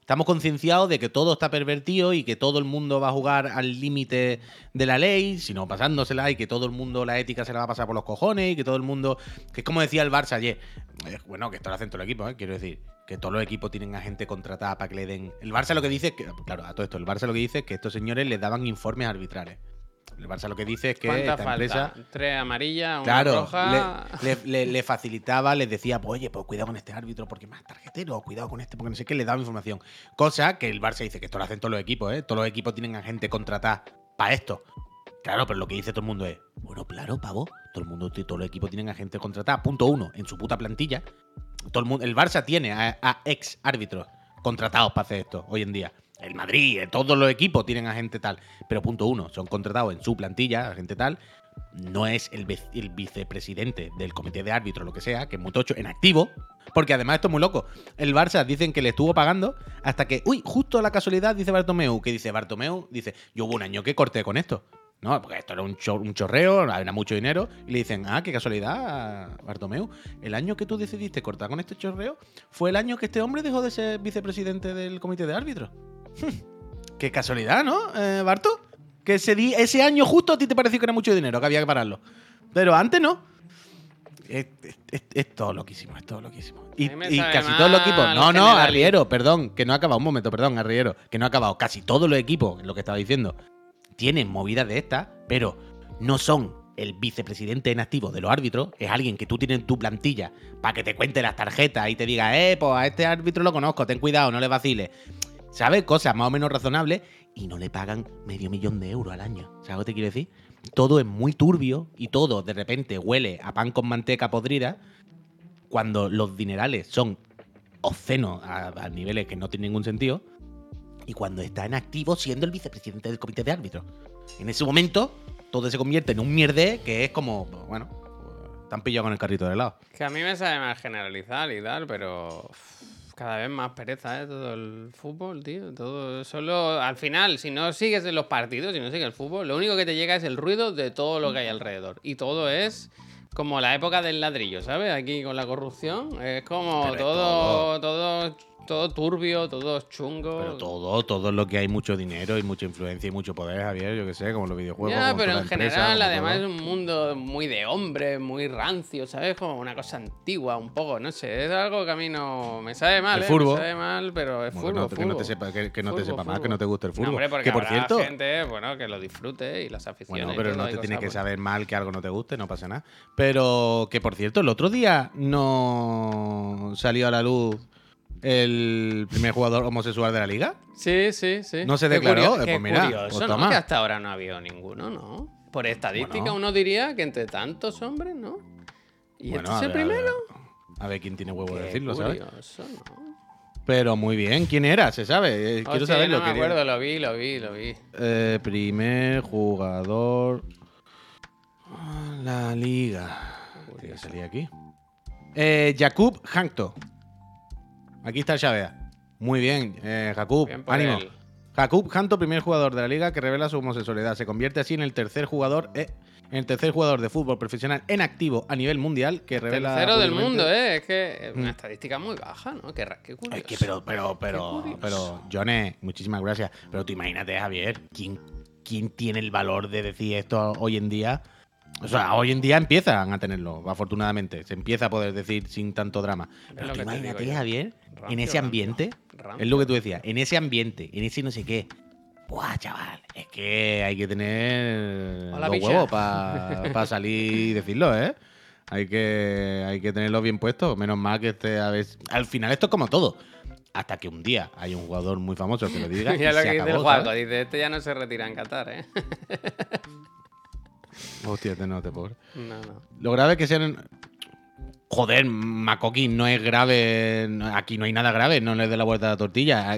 estamos concienciados de que todo está pervertido y que todo el mundo va a jugar al límite de la ley, sino pasándosela y que todo el mundo la ética se la va a pasar por los cojones y que todo el mundo, que es como decía el Barça ayer, eh, bueno, que esto lo hacen todo el equipo, ¿eh? quiero decir, que todos los equipos tienen a gente contratada para que le den. El Barça lo que dice es que, claro, a todo esto, el Barça lo que dice es que estos señores les daban informes arbitrales. El Barça lo que dice es que ¿Cuánta esta falta? empresa. Tres amarillas, una Claro, roja. le, le- le- facilitaba, les decía, pues oye, pues cuidado con este árbitro porque es más tarjetero, cuidado con este porque no sé qué, le daba información. Cosa que el Barça dice que esto lo hacen todos los equipos, ¿eh? Todos los equipos tienen a gente contratada para esto. Claro, pero lo que dice todo el mundo es, bueno, claro, pavo, todo el mundo, todos los equipos tienen a gente contratada. Punto uno, en su puta plantilla. Todo el, mundo, el Barça tiene a, a ex árbitros contratados para hacer esto hoy en día. El Madrid, eh, todos los equipos tienen a gente tal. Pero punto uno, son contratados en su plantilla, a gente tal. No es el, vicepresidente del comité de árbitros, lo que sea, que es muy tocho, en activo. Porque además esto es muy loco. El Barça dicen que le estuvo pagando hasta que, uy, justo la casualidad, dice Bartomeu, que dice Bartomeu, dice, yo hubo un año que corté con esto. No, porque esto era un, cho- un chorreo, era mucho dinero. Y le dicen, ah, qué casualidad, Bartomeu. El año que tú decidiste cortar con este chorreo fue el año que este hombre dejó de ser vicepresidente del comité de árbitros. (laughs) qué casualidad, ¿no, eh, Barto? Que ese, ese año justo a ti te pareció que era mucho dinero, que había que pararlo. Pero antes no. Es, es- es- todo loquísimo, es todo loquísimo. Y, y casi todos los equipos. No, no, Arriero, perdón, que no ha acabado. Un momento, perdón, Arriero, que no ha acabado. Casi todos los equipos, lo que estaba diciendo, tienen movidas de estas, pero no son el vicepresidente en activo de los árbitros, es alguien que tú tienes en tu plantilla para que te cuente las tarjetas y te diga, eh, pues a este árbitro lo conozco, ten cuidado, no le vaciles. ¿Sabes? Cosas más o menos razonables y no le pagan medio millón de euros al año. ¿Sabes lo que te quiero decir? Todo es muy turbio y todo de repente huele a pan con manteca podrida cuando los dinerales son obscenos a, niveles que no tienen ningún sentido y cuando está en activo siendo el vicepresidente del comité de árbitros. En ese momento todo se convierte en un mierde que es como, bueno, Te han pillado con el carrito de helado. Que a mí me sabe más generalizar y tal, pero cada vez más pereza, ¿eh? Todo el fútbol, tío. Todo solo al final, si no sigues los partidos, si no sigues el fútbol, lo único que te llega es el ruido de todo lo que hay alrededor. Y todo es como la época del ladrillo, ¿sabes? Aquí con la corrupción. Es como es todo, todo, todo turbio, todo chungo. Pero todo, todo lo que hay mucho dinero y mucha influencia y mucho poder, Javier, yo que sé, como los videojuegos. Ya, como pero en empresa, general, además, es un mundo muy de hombre, muy rancio, ¿sabes? Como una cosa antigua, un poco, no sé. Es algo que a mí no me sabe mal, El ¿eh? furbo. Me sabe mal, pero es que, no, que no te sepa, que, que no te Furbo, sepa más, que furbo. no te guste el No, fútbol. hombre, porque que por habrá cierto, gente, bueno, que lo disfrute y las aficiones. bueno, pero no te tiene que saber mal que algo no te guste, no pasa nada. Pero que por cierto, el otro día no salió a la luz el primer jugador homosexual de la liga. Sí, sí, sí. No se Qué declaró, curio- eh, pues mira, curioso, pues ¿no? Que hasta ahora no ha habido ninguno, ¿no? Por estadística Bueno. uno diría que entre tantos hombres, ¿no? ¿Y Bueno, este es el ver, a ver, primero? A ver quién tiene huevo de decirlo, ¿sabes? curioso, ¿no? Pero muy bien, ¿quién era? ¿Se sabe? Eh, Quiero Hostia, saberlo. no me quería- acuerdo, lo vi, lo vi, lo vi. Eh, primer jugador. La liga. Tiene que salir aquí. Eh, Jakub Hankto. Aquí está el Xavea. Muy bien, eh, Jakub. Bien Ánimo. él. Jakub Hanto, primer jugador de la liga que revela su homosexualidad. Se convierte así en el tercer jugador, eh, en el tercer jugador de fútbol profesional en activo a nivel mundial que revela. Tercero del mundo, ¿eh? Es que es una Mm. estadística muy baja, ¿no? Qué, qué curioso. Es que, pero, pero, pero, pero, Johnny, muchísimas gracias. Pero tú imagínate, Javier, ¿quién, ¿quién tiene el valor de decir esto hoy en día? O sea, hoy en día empiezan a tenerlo, afortunadamente. Se empieza a poder decir sin tanto drama. Pero te imagínate. Javier, en ese ambiente, Rancio. es lo que tú decías, en ese ambiente, en ese no sé qué. Buah, chaval, es que hay que tener Hola, los bicha. huevos para salir y decirlo, ¿eh? Hay que, hay que tenerlos bien puestos. Menos mal que esté a ver. Al final, esto es como todo. Hasta que un día hay un jugador muy famoso que lo diga. (laughs) y Ya lo se que dice acabó, el ¿sabes? dice, este ya no se retira en Qatar, ¿eh? (laughs) Hostia, este no te pobre. no, no. Lo grave es que sean. Joder, Makoki no es grave. Aquí no hay nada grave, no le dé la vuelta a la tortilla. Ah,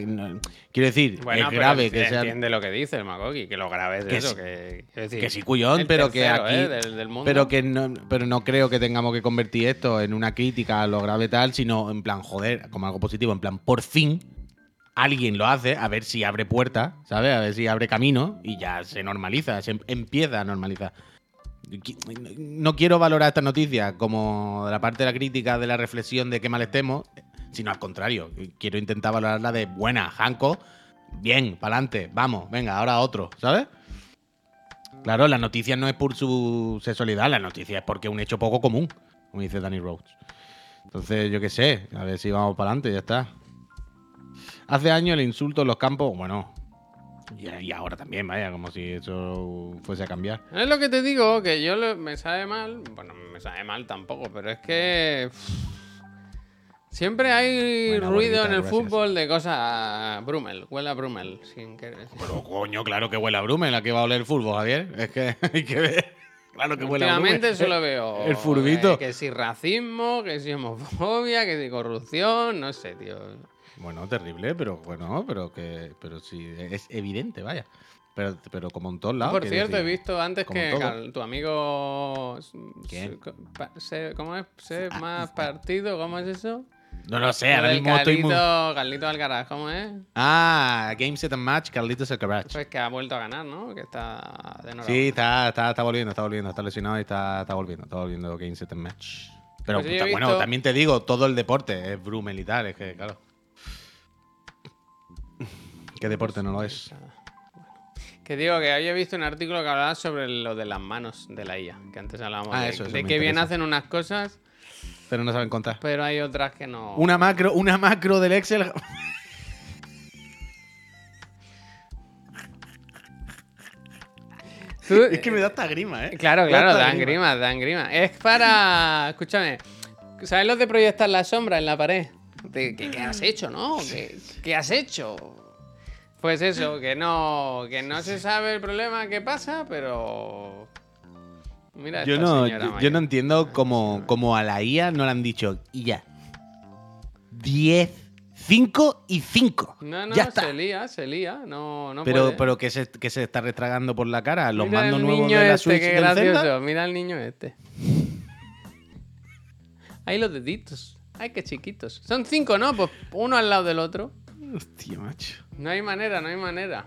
Quiero decir, Bueno, es grave que sea. entiende lo que dice el Makoki, que lo grave es Que eso, que... quiero decir, Que sí, cuyón, pero que aquí. ¿eh? del, del mundo. Pero que no, pero no creo que tengamos que convertir esto en una crítica a lo grave tal, sino en plan, joder, como algo positivo, en plan, por fin alguien lo hace, a ver si abre puertas, ¿sabes? A ver si abre camino y ya se normaliza, se em- empieza a normalizar. No quiero valorar esta noticia como la parte de la crítica, de la reflexión de qué mal estemos, sino al contrario. Quiero intentar valorarla de buena, Hanco, bien, para adelante, vamos, venga, ahora otro, ¿sabes? Claro, la noticia no es por su sexualidad, la noticia es porque es un hecho poco común, como dice Danny Rhodes. Entonces, yo qué sé, a ver si vamos para adelante, ya está. Hace años el insulto en los campos, bueno, y, ahora también, vaya, como si eso fuese a cambiar. Es lo que te digo, que yo lo- me sabe mal. Bueno, me sabe mal tampoco, pero es que. uff, Siempre hay Buena, ruido bonita, en el gracias. fútbol de cosas. Brumel, huele a Brumel, sin querer. Pero coño, claro que huele a Brummel, ¿a qué va a oler el fútbol, Javier? Es que (laughs) hay que ver. Claro que huele a. Últimamente solo veo. (laughs) El furbito. eh, que si racismo, que si homofobia, que si corrupción, no sé, tío. Bueno, terrible, pero bueno, pero que pero sí, es evidente, vaya. Pero, pero como en todos lados. Por cierto, he visto antes que. Cal- tu amigo. ¿Quién? se- ¿Cómo es? ¿Se Ah, más partido? ¿Cómo es eso? No lo sé, ahora mismo estoy muy... Carlito, Alcaraz, ¿cómo es? Ah, Game Set and Match, Carlitos Alcaraz. Pues que ha vuelto a ganar, ¿no? Que está de enhorabuena. Sí, está, está, está volviendo, está volviendo, está lesionado y está, está volviendo, está volviendo Game Set and Match. Pero Pues puta, bueno, también te digo, todo el deporte es Brummel y tal, es que claro. ¿Qué deporte no lo es? Que digo que había visto un artículo que hablaba sobre lo de las manos de la IA. Que antes hablábamos Ah, de, eso, eso de que bien hacen unas cosas, Pero no saben contar. pero hay otras que no. Una macro, una macro del Excel. Tú- (laughs) es que me da esta grima, ¿eh? Claro, claro, dan grima, dan grima. Es para. Escúchame. ¿Sabes lo de proyectar la sombra en la pared? ¿Qué, qué has hecho, no? ¿Qué, qué has hecho? Pues eso, (laughs) que no, que no se sabe el problema que pasa, pero. Mira, Yo no, yo, no entiendo cómo, cómo a la IA no le han dicho y ya. 10, 5 y 5. No, no, ya está. se lía, se lía. No, no Pero, puede. pero que se, que se está retragando por la cara. Los Mira mandos nuevos de la este, Switch qué del gracioso. Zelda. Mira al niño este. Ahí los deditos. Ay, qué chiquitos. Son cinco, ¿no? Pues uno al lado del otro. Hostia, macho. No hay manera, no hay manera.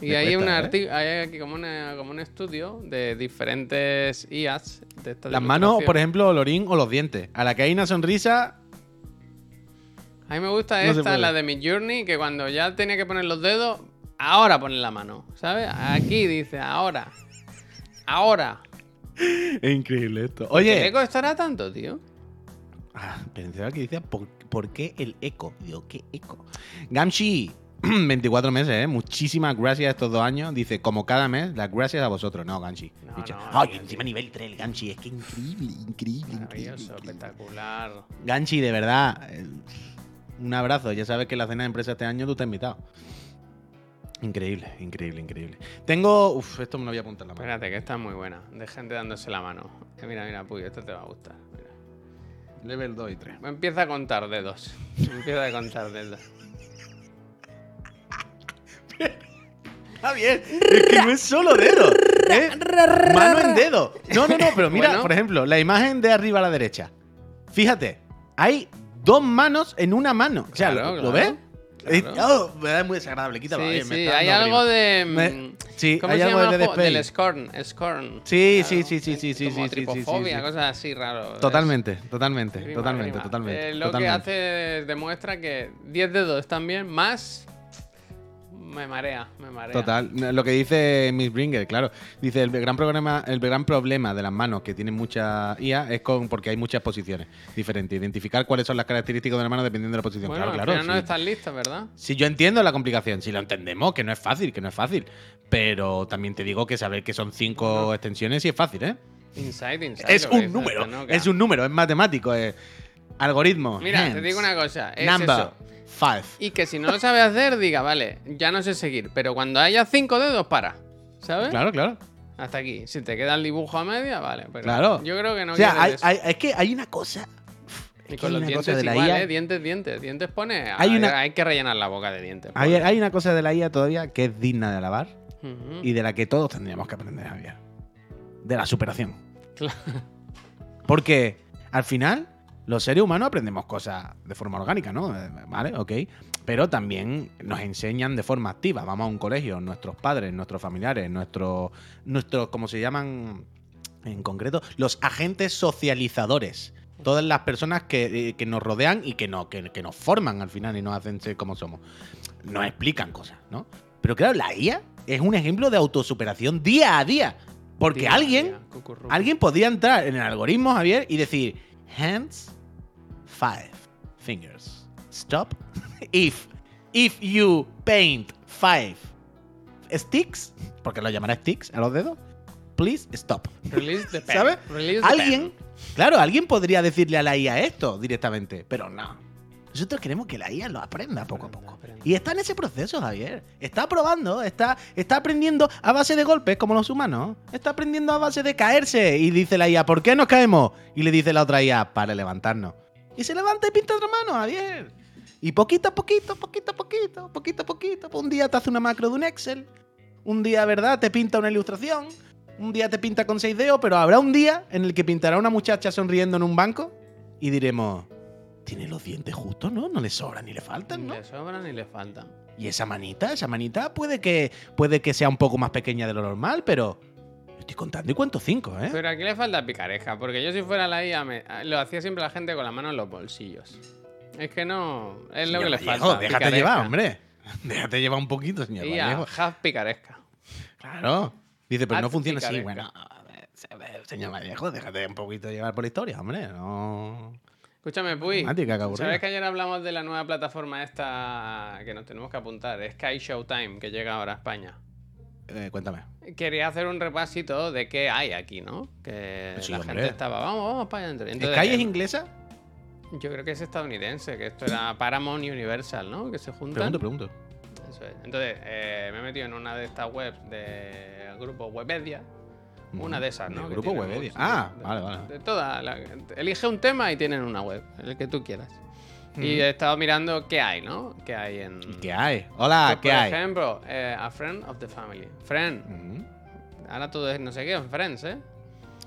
Y Me hay, cuesta, una ¿eh? hay aquí como, una- como un estudio de diferentes IAs. De Las manos, por ejemplo, Lorín o los dientes. A la que hay una sonrisa, A mí me gusta No esta, la de mi Journey, que cuando ya tenía que poner los dedos, ahora ponen la mano, ¿sabes? Aquí dice, ahora. Ahora. (laughs) es increíble esto. ¿Qué Oye, le costará tanto, tío? Ah, pensaba que decía, ¿por, por qué el eco? Digo, ¿qué eco? Gamshi, (clears throat) 24 meses, ¿eh? Muchísimas gracias estos dos años. Dice, como cada mes, las gracias a vosotros. No, Gamshi. No, no, Ay, encima nivel 3 el Gamshi. Es que increíble, increíble, increíble. Espectacular. Ganchi, de verdad, eh, un abrazo. Ya sabes que la cena de empresa este año tú estás invitado. Increíble, increíble, increíble. Tengo. Uf, esto me lo voy a apuntar en la mano. Espérate, que está muy buena. De gente dándose la mano. Eh, mira, mira, Puy, esto te va a gustar. Level 2 y 3. Empieza a contar dedos. Empieza a contar dedos. Está bien. Es que no es solo dedo. Es mano en dedo. No, no, no, pero mira, Bueno. por ejemplo, la imagen de arriba a la derecha. Fíjate, hay dos manos en una mano. O sea, Claro, ¿lo, ¿lo claro, ves? Claro. Es- oh, me da muy desagradable. Quítalo. Sí, sí, hay algo de. Me- mm, sí, ¿Cómo hay se algo llama de el. Del Scorn. Scorn. Sí, Claro. sí, sí, sí, sí, sí, Como sí, sí, sí, tripofobia, sí. cosas así raro. Totalmente, totalmente, totalmente, totalmente. Eh, lo totalmente. que hace es- demuestra que 10 dedos también, más. Me marea, me marea. Total, lo que dice Miss Bringer, claro. Dice el gran problema, el gran problema de las manos que tienen mucha IA es con porque hay muchas posiciones diferentes. Identificar cuáles son las características de la mano dependiendo de la posición. Bueno, claro, claro. final no sí. estás listo, ¿verdad? Si yo entiendo la complicación, si lo entendemos, que no es fácil, que no es fácil. Pero también te digo que saber que son cinco extensiones sí es fácil, ¿eh? Inside, inside. Es un número, es un número, es matemático, es algoritmo. Mira, te digo una cosa. Es number, eso. five. Y que si no lo sabes hacer, diga, vale, ya no sé seguir. Pero cuando haya cinco dedos, para. ¿Sabes? Claro, claro. Hasta aquí. Si te queda el dibujo a media, vale. Pero Claro. Yo creo que no o sea, hay- quieres eso. hay- es que hay una cosa. Y con hay los una dientes cosa de la igual, IA. ¿eh? Dientes, dientes. Dientes pone. Hay una- hay que rellenar la boca de dientes. Hay, una cosa de la IA todavía que es digna de alabar y de la que todos tendríamos que aprender, Javier. De la superación. Claro. Porque al final, los seres humanos aprendemos cosas de forma orgánica, ¿no? Eh, Vale, ok. Pero también nos enseñan de forma activa. Vamos a un colegio, nuestros padres, nuestros familiares, nuestros, nuestros, ¿cómo se llaman en concreto? Los agentes socializadores. Todas las personas que, eh, que nos rodean y que, no, que, que nos forman al final y nos hacen ser como somos. Nos explican cosas, ¿no? Pero claro, la IA es un ejemplo de autosuperación día a día. Porque Día alguien día. Alguien podría entrar en el algoritmo, Javier, y decir hands, five fingers. Stop. (laughs) If, if you paint five sticks, porque lo llamará sticks a los dedos, please stop. Release the (laughs) pen. ¿Sabes? Release the Alguien, pen. claro, alguien podría decirle a la IA esto directamente, pero no. Nosotros queremos que la IA lo aprenda poco a poco. Y está en ese proceso, Javier. Está probando, está, está aprendiendo a base de golpes, como los humanos. Está aprendiendo a base de caerse. Y dice la IA, ¿por qué nos caemos? Y le dice la otra IA, para levantarnos. Y se levanta y pinta otra mano, Javier. Y poquito a poquito, poquito a poquito, poquito a poquito. Un día te hace una macro de un Excel. Un día, ¿verdad? Te pinta una ilustración. Un día te pinta con seis dedos, pero habrá un día en el que pintará una muchacha sonriendo en un banco y diremos, tiene los dientes justos, ¿no? No le sobran ni le faltan, Ni ¿no? le sobran ni le faltan. Y esa manita, esa manita puede que, puede que sea un poco más pequeña de lo normal, pero estoy contando y cuento cinco, ¿eh? Pero aquí le falta picareja, porque yo si fuera la IA me- lo hacía siempre la gente con la mano en los bolsillos. Es que no, es lo Señor que le Vallejo, falta. déjate picaresca. llevar, hombre. (laughs) Déjate llevar un poquito, señor IA, Vallejo. half picaresca. Claro. Dice, pero no funciona así. Bueno, señor Vallejo, déjate un poquito llevar por la historia, hombre. No. Escúchame, Puy. ¿Sabes que ayer hablamos de la nueva plataforma esta que nos tenemos que apuntar? Sky Showtime, que llega ahora a España. Eh, cuéntame. Quería hacer un repasito de qué hay aquí, ¿no? Que Sí, la hombre. gente estaba, vamos, vamos para adentro. Entonces, ¿Sky es eh, inglesa? Yo creo que es estadounidense, que esto era Paramount y Universal, ¿no? Que se juntan. Pregunto, pregunto. Eso es. Entonces, eh, me he metido en una de estas webs del grupo Webedia. Una de esas, ¿no? Que grupo Webedia. webs, Ah, de- vale, vale. De toda la- elige un tema y tienen una web, el que tú quieras. Y he estado mirando qué hay, ¿no? ¿Qué hay en. ¿Y qué hay? Hola, Pues, ¿qué por hay? ejemplo, eh, A Friend of the Family. Friend. Ahora todo es no sé qué, Friends, ¿eh?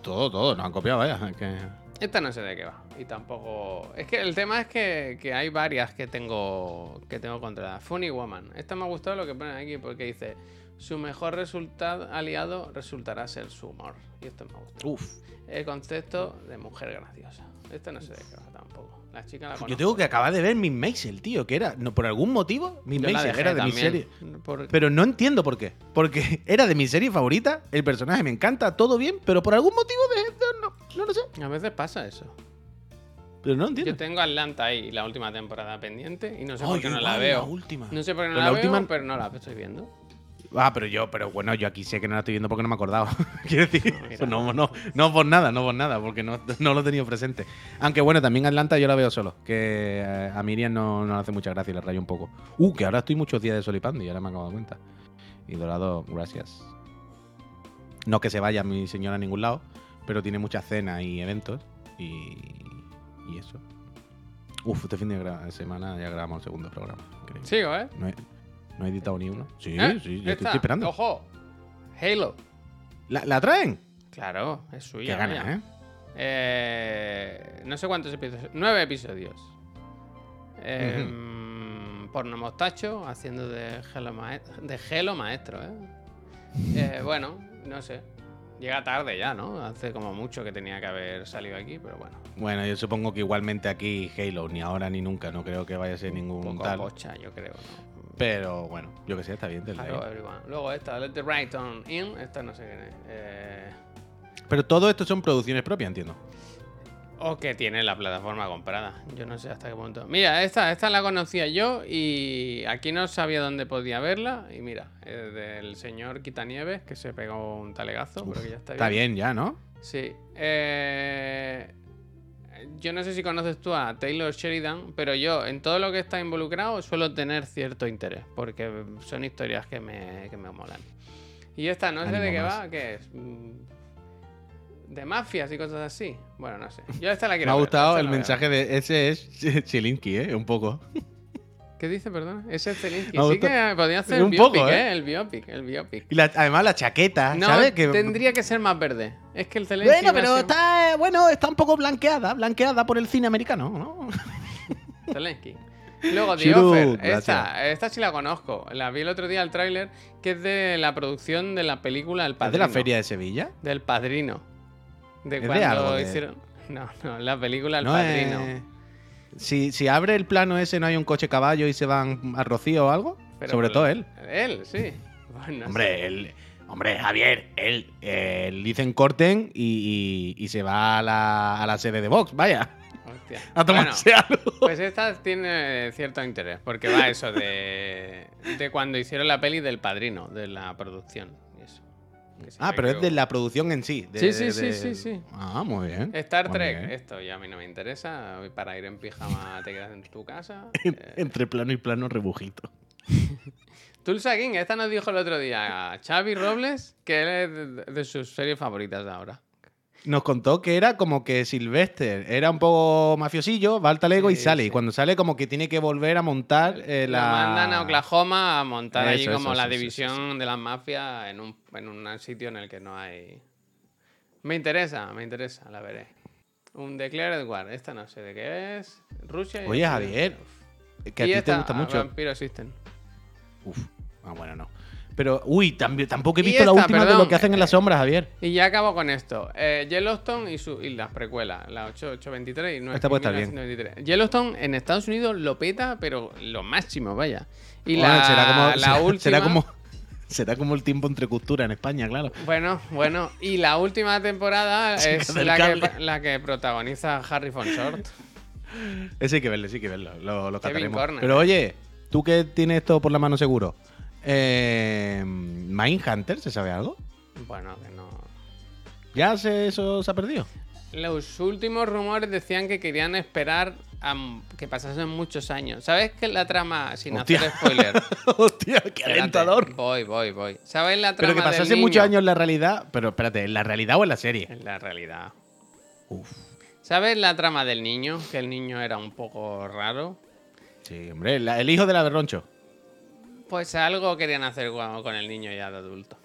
Todo, todo, nos han copiado, vaya. es que- Esta no sé de qué va. Y tampoco. Es que el tema es que, que hay varias que tengo. que tengo controladas. Funny Woman. Esta me ha gustado lo que ponen aquí porque dice. Su mejor resultado aliado resultará ser su humor. Y esto me ha gustado. Uf. El concepto de mujer graciosa. Esta no sé de qué va tampoco. La chica la conozco. Yo tengo que acabar de ver Miss Maisel, tío, que era, no, por algún motivo, Miss Maisel era de mi serie. por- Pero no entiendo por qué. Porque (laughs) era de mi serie favorita, el personaje me encanta, todo bien, pero por algún motivo de, no, no lo sé. A veces pasa eso. Pero no entiendo. Yo tengo Atlanta ahí, la última temporada pendiente, y no sé por qué no la veo. La última. No sé por qué no Pero la, la última- veo, pero no la estoy viendo. Ah, pero yo, pero bueno, yo aquí sé que no la estoy viendo porque no me he acordado. (laughs) Quiero decir, No, no, no, por nada, no por nada, porque no, no lo he tenido presente. Aunque bueno, también Atlanta yo la veo solo, que eh, a Miriam no, no le hace mucha gracia y le rayo un poco. Uh, que ahora estoy muchos días de Solipandi, ya me acabo de cuenta. Y Dorado, gracias. No que se vaya mi señora a ningún lado, pero tiene muchas cenas y eventos y, y eso. Uf, este fin de semana ya grabamos el segundo programa. increíble. Sigo, ¿eh? No no he editado ni uno. Sí, ¿Eh? sí, yo estoy esperando. Ojo. Halo. ¿La, la traen? Claro, es Qué suya. ganas, vaya. ¿eh? Eh, no sé cuántos episodios. Nueve episodios. Eh, Porno mostacho haciendo de gelo, mae- de gelo maestro, ¿eh? Eh, Bueno, no sé. Llega tarde ya, ¿no? Hace como mucho que tenía que haber salido aquí, pero bueno. Bueno, yo supongo que igualmente aquí Halo, ni ahora ni nunca, no creo que vaya a ser Un ningún poco tal. bocha, yo creo, ¿no? Pero bueno, yo que sé, está bien. tendrá Hello, everyone. Luego esta, Let the Right On In. Esta no sé quién es. Eh, Pero todo esto son producciones propias, entiendo. O que tiene la plataforma comprada. Yo no sé hasta qué punto. Mira, esta, esta la conocía yo y aquí no sabía dónde podía verla. Y mira, es del señor Quitanieves, que se pegó un talegazo, pero que ya está bien. Está bien ya, ¿no? Sí. Eh, yo no sé si conoces tú a Taylor Sheridan, pero yo en todo lo que está involucrado suelo tener cierto interés, porque son historias que me, que me molan. Y esta no sé de qué más. va, ¿qué es? Mm, De mafias y cosas así. Bueno, no sé. Yo esta la (laughs) quiero Me ha ver, gustado esta el mensaje de ese es Chilinsky, ¿eh? Un poco. ¿Qué dice, perdón? Ese es. Me Sí que podía hacer Un el biopic, poco, ¿eh? ¿eh? El biopic, el biopic. Y la- además la chaqueta, No, ¿sabes? Que... tendría que ser más verde. Es que el Zelensky Bueno, pero está, bueno, está un poco blanqueada, blanqueada por el cine americano, ¿no? (laughs) (laughs) Zelensky. Luego The Chiru, Offer. Esta, esta sí la conozco. La vi el otro día el tráiler, que es de la producción de la película El ¿Es Padrino. de la feria de Sevilla? Del Padrino. De ¿Es de cuando algo de- hicieron. No, no, la película El No Padrino. es- Si, si abre el plano ese, no hay un coche caballo y se van a Rocío o algo. Pero Sobre todo él. Él, sí. Bueno, no Hombre, sé. él. Hombre, Javier, él, él dicen corten y, y- y se va a la, a la sede de Vox, vaya, Hostia. (laughs) a Bueno, tomarse (laughs) algo. Pues esta tiene cierto interés, porque va eso de, de cuando hicieron la peli del padrino, de la producción. Ah, pero que es de la producción en sí. de- Sí, sí, sí, de- sí, sí. Ah, muy bien. Star Muy Trek, bien. esto ya a mí no me interesa. Hoy Para ir en pijama (laughs) te quedas en tu casa. (laughs) Eh, Entre plano y plano, rebujito. (laughs) Tulsa King, esta nos dijo el otro día Xavi Robles que él es de, de sus series favoritas de ahora. Nos contó que era como que Sylvester era un poco mafiosillo, va al talego y Sí, sale. sí. Y cuando sale, como que tiene que volver a montar eh, La la. mandan a Oklahoma a montar allí como eso, la división de las mafias en un, en un sitio en el que no hay. Me interesa, me interesa, la veré. Un Declared War, esta no sé de qué es. Rusia y Oye, Javier, que a Y ti te gusta ah, mucho. Vampiro System. Uf, ah, bueno, no. Pero, uy, también, tampoco he visto la última de lo que hacen en las eh, sombras, Javier. Y ya acabo con esto. Eh, Yellowstone y, su, y las precuelas, la 8, 823 y no Esta puede estar bien. 1993. Yellowstone en Estados Unidos lo peta, pero lo máximo, vaya. Y Bueno, la, será como, la será- última. será como (laughs) será como el tiempo entre cultura en España, claro. Bueno, bueno. Y la última temporada (laughs) es la que, la que protagoniza Harry von Short. Ese hay que verlo, sí hay que verlo. Lo, lo Kevin. Pero oye, tú que tienes esto por la mano seguro. Eh, Mindhunter, ¿se sabe algo? Bueno, que no. ¿Ya se, eso se ha perdido? Los últimos rumores decían que querían esperar a que pasasen muchos años. ¿Sabes que la trama, sin Hostia. hacer spoiler? (laughs) Hostia, qué Espérate, alentador. Voy, voy, voy. ¿Sabes la trama Pero que del pasase niño? muchos años en la realidad. Pero espérate, ¿en la realidad o en la serie? En la realidad. Uf. ¿Sabes la trama del niño? Que el niño era un poco raro. Sí, hombre, la- el hijo de la Berroncho. Pues algo querían hacer con el niño ya de adulto.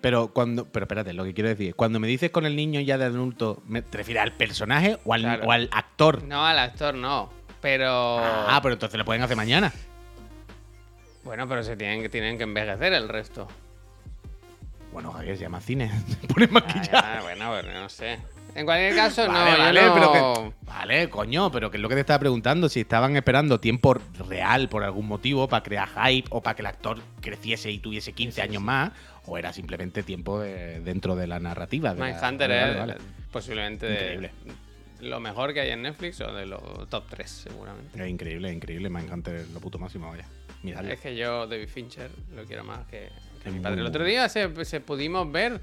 Pero cuando. Pero espérate, lo que quiero decir. Cuando me dices con el niño ya de adulto, ¿me te refieres al personaje o al, Claro. o al actor? No, al actor no. Pero. Ah, pero entonces lo pueden hacer mañana. Bueno, pero se tienen que, tienen que envejecer el resto. Bueno, Javier, se llama cine. (laughs) Pones Ah, maquillaje. ya, bueno, bueno, no sé. En cualquier caso, no, Vale, yo vale, no- pero que- Vale, coño, pero que es lo que te estaba preguntando, si estaban esperando tiempo real por algún motivo para crear hype o para que el actor creciese y tuviese 15 años más, o era simplemente tiempo de- dentro de la narrativa. de la- Mindhunter vale, es posiblemente Increíble. lo mejor que hay en Netflix o de los top 3, seguramente. Es increíble, es increíble. Mindhunter es lo puto máximo, vaya. Miradlo. Es que yo, David Fincher, lo quiero más que, mi padre. El otro día se, se pudimos ver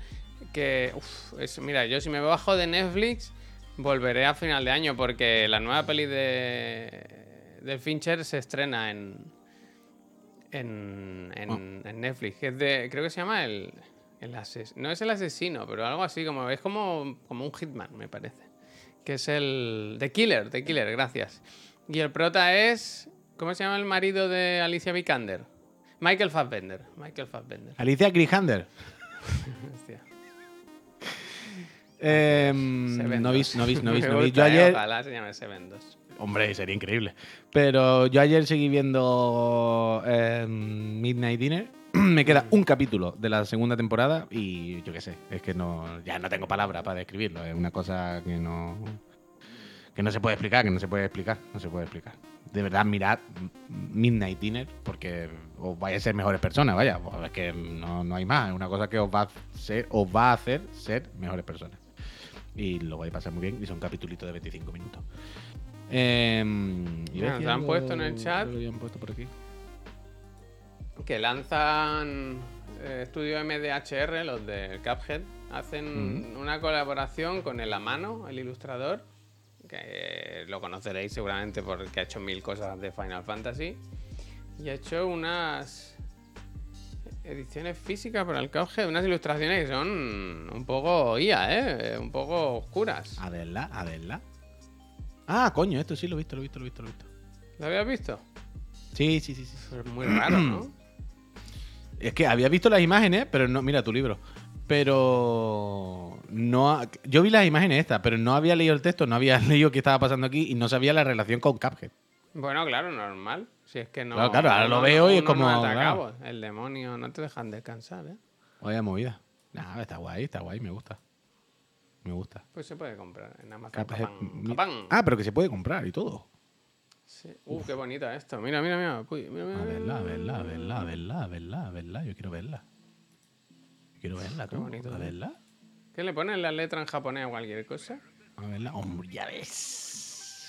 que. uf, es- mira, yo si me bajo de Netflix, volveré a final de año porque la nueva peli de, de Fincher se estrena en. En, en, en Netflix. que es de, creo que se llama el. el ases- no es el asesino, pero algo así como. Es como, como un hitman, me parece. Que es el. The Killer, The Killer, gracias. Y el prota es. ¿Cómo se llama el marido de Alicia Vikander? Michael Fassbender. Michael Fassbender. Alicia Grihander. (laughs) Hostia. Em, no veis, no veis, (laughs) no Me no veis. Yo ayer. Ojalá se llame Seven 2. Hombre, sería increíble. Pero yo ayer seguí viendo em, Midnight Dinner. (clears throat) Me queda un capítulo de la segunda temporada y yo qué sé, es que no, ya no tengo palabras para describirlo. Es una cosa que no, que no se puede explicar, que no se puede explicar, no se puede explicar. De verdad, mirad Midnight Dinner porque os vais a ser mejores personas, vaya. Pues es que no, no hay más. Es una cosa que os va, a ser, os va a hacer ser mejores personas. Y lo vais a pasar muy bien y son capítulos de 25 minutos. Eh, Mira, te han puesto en el chat. que habían puesto por aquí. Que lanzan eh, Estudio MDHR, los de Cuphead. Hacen una colaboración con el Amano, el ilustrador. Que eh, lo conoceréis seguramente porque ha hecho mil cosas de Final Fantasy. Y ha hecho unas ediciones físicas para el Cuphead. Unas ilustraciones que son un poco IA, ¿eh? Un poco oscuras. A verla, a verla. Ah, coño, esto sí lo he visto, lo he visto, lo he visto, lo he visto. ¿Lo habías visto? Sí, sí, sí, sí. Es muy raro, ¿no? (clears throat) Es que había visto las imágenes, pero no. Mira tu libro. Pero. no Yo vi las imágenes estas, pero no había leído el texto, no había (laughs) leído qué estaba pasando aquí y no sabía la relación con Cuphead. Bueno, claro, normal. Si es que no. Claro, claro, ahora lo veo no- y es como, no claro. El demonio no te dejan descansar, ¿eh? Vaya movida. Nah, está guay, está guay, me gusta. Me gusta. Pues se puede comprar en Amazon. Capán. Capán. Ah, pero que se puede comprar y todo. Sí. Uh, qué bonita esto. Mira, mira, mira. Uy, mira, mira, A verla, a verla, a verla, a verla, a verla, a verla. Yo quiero verla. Yo quiero verla, Qué bonito, A verla. ¿Qué le ponen la letra en japonés a cualquier cosa? A verla. Hombre, ya ves.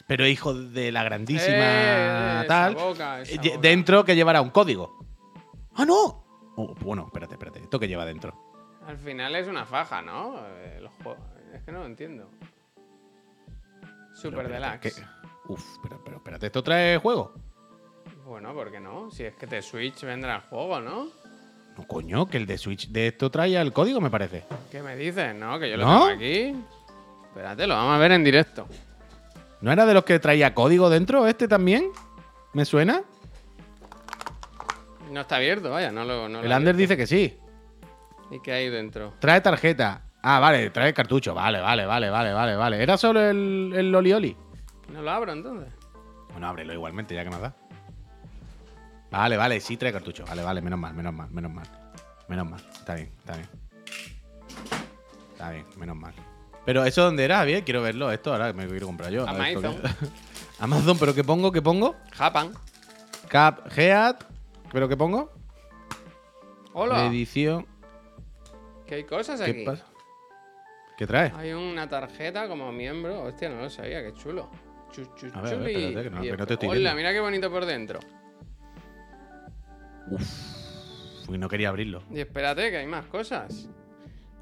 Pero hijo de la grandísima Eh, esa tal. boca, esa eh, de- boca. dentro que llevará un código. ¡Ah, no! Oh, bueno, espérate, espérate. ¿Esto que lleva dentro? Al final es una faja, ¿no? Eh, los juegos. Es que no lo entiendo. Super Deluxe. Uf, pero, pero espérate, ¿esto trae juego? Bueno, ¿por qué no? Si es que de Switch vendrá el juego, ¿no? No, coño, que el de Switch de esto trae el código, me parece. ¿Qué me dices? No, que yo lo ¿No? tengo aquí. Espérate, lo vamos a ver en directo. ¿No era de los que traía código dentro este también? ¿Me suena? No está abierto, vaya, no lo. No lo el he Ander dice que sí. ¿Y qué hay dentro? Trae tarjeta. Ah, vale, trae cartucho. Vale, vale, vale, vale, vale, vale. ¿Era solo el, el Oli Oli? No lo abro entonces. Bueno, ábrelo igualmente, ya que nos da. Vale, vale, sí trae cartucho. Vale, vale, menos mal, menos mal, menos mal. Menos mal. Está bien, está bien. Está bien, menos mal. Pero eso dónde era, bien, quiero verlo. Esto ahora me quiero comprar yo. Amazon. (laughs) Amazon, pero ¿qué pongo? ¿Qué pongo? Japan. Cap, Geat. ¿Pero qué pongo? Hola. Edición. ¿Qué hay cosas ¿Qué aquí? pasa? ¿Qué trae? Hay una tarjeta como miembro. Hostia, no lo sabía, qué chulo. Chu, chu, A ver, a ver, chuli. espérate, que no- Y que no el- te estoy Hola, viendo. mira qué bonito por dentro. Uy, no quería abrirlo. Y espérate, que hay más cosas.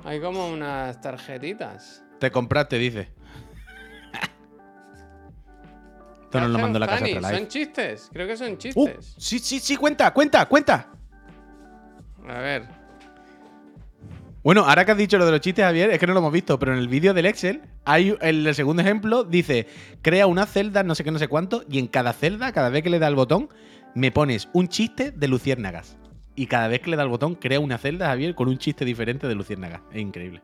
Hay como unas tarjetitas. Te compraste, dice. Esto nos lo mandó la casa. ¿Son chistes? Creo que son Uh, chistes. sí, sí, sí, cuenta, cuenta, cuenta. A ver. Bueno, ahora que has dicho lo de los chistes, Javier, es que no lo hemos visto, pero en el vídeo del Excel, hay el, segundo ejemplo, dice, crea una celda, no sé qué, no sé cuánto, y en cada celda, cada vez que le da el botón, me pones un chiste de luciérnagas. y cada vez que le da el botón crea una celda, Javier, con un chiste diferente de Luciérnaga. Es increíble.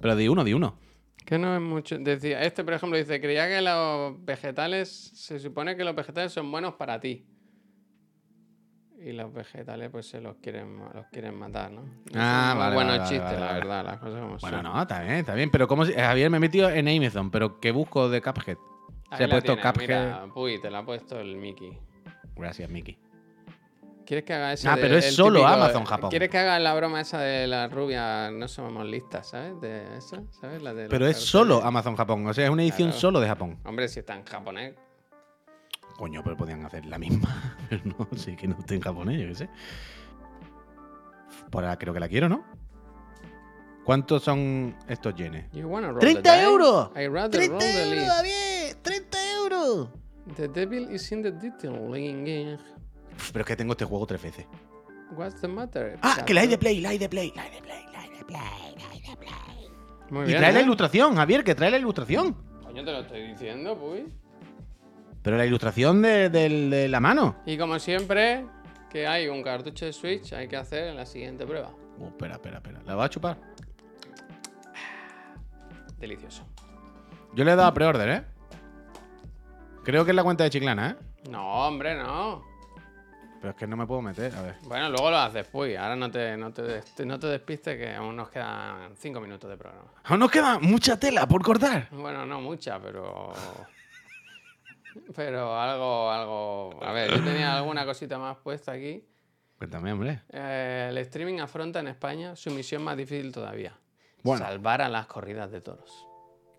Pero de uno, de uno. Que no es mucho. Decía, este, por ejemplo, dice, creía que los vegetales, se supone que los vegetales son buenos para ti. Y los vegetales, pues se los quieren, los quieren matar, ¿no? Ah, vale, Buenos vale, chistes, vale, la vale. verdad, las cosas como Bueno, son. no, está bien, está bien. Pero como si, Javier me he metido en Amazon, pero ¿qué busco de Cuphead? Ahí Se ha puesto tienes, Cuphead. Mira, Puy, te la ha puesto el Mickey. Gracias, Mickey. ¿Quieres que haga eso? Ah, de- pero es solo Amazon Japón. ¿Quieres que haga la broma esa de la rubia? No somos listas, ¿sabes? De eso, ¿sabes? La de Pero es carteles. solo Amazon Japón. O sea, es una edición Claro. solo de Japón. Hombre, si está en japonés. Coño, pero podían hacer la misma. (laughs) Pero no, sí que no esté en japonés, yo qué sé. Por ahora creo que la quiero, ¿no? ¿Cuántos son estos yenes? You wanna roll the ¡30 dice? euros! I rather roll the leaf. David! ¡30 euros! The devil is in the detailing. Pero es que tengo este juego tres veces. What's the matter? Ah, que la hay de? Play, la hay de Play, la hay de Play, la hay de Play, la hay de Play. Muy Y bien. trae la ¿eh? ilustración, Javier, que trae la ilustración. Coño, te lo estoy diciendo, pues. Pero la ilustración de, la mano. Y como siempre, que hay un cartucho de Switch, hay que hacer en la siguiente prueba. Oh, espera, espera, espera. ¿La va a chupar? Delicioso. Yo le he dado pre-order, ¿eh? Creo que es la cuenta de Chiclana, ¿eh? No, hombre, no. Pero es que no me puedo meter, a ver. Bueno, luego lo haces, pues. Ahora no te, no te, no te despistes, que aún nos quedan 5 minutos de programa. Aún nos queda mucha tela por cortar. Bueno, no mucha, pero. Pero algo, algo. A ver, yo tenía alguna cosita más puesta aquí. Cuéntame, hombre. Eh, el streaming afronta en España su misión más difícil todavía. Bueno. Salvar a las corridas de toros.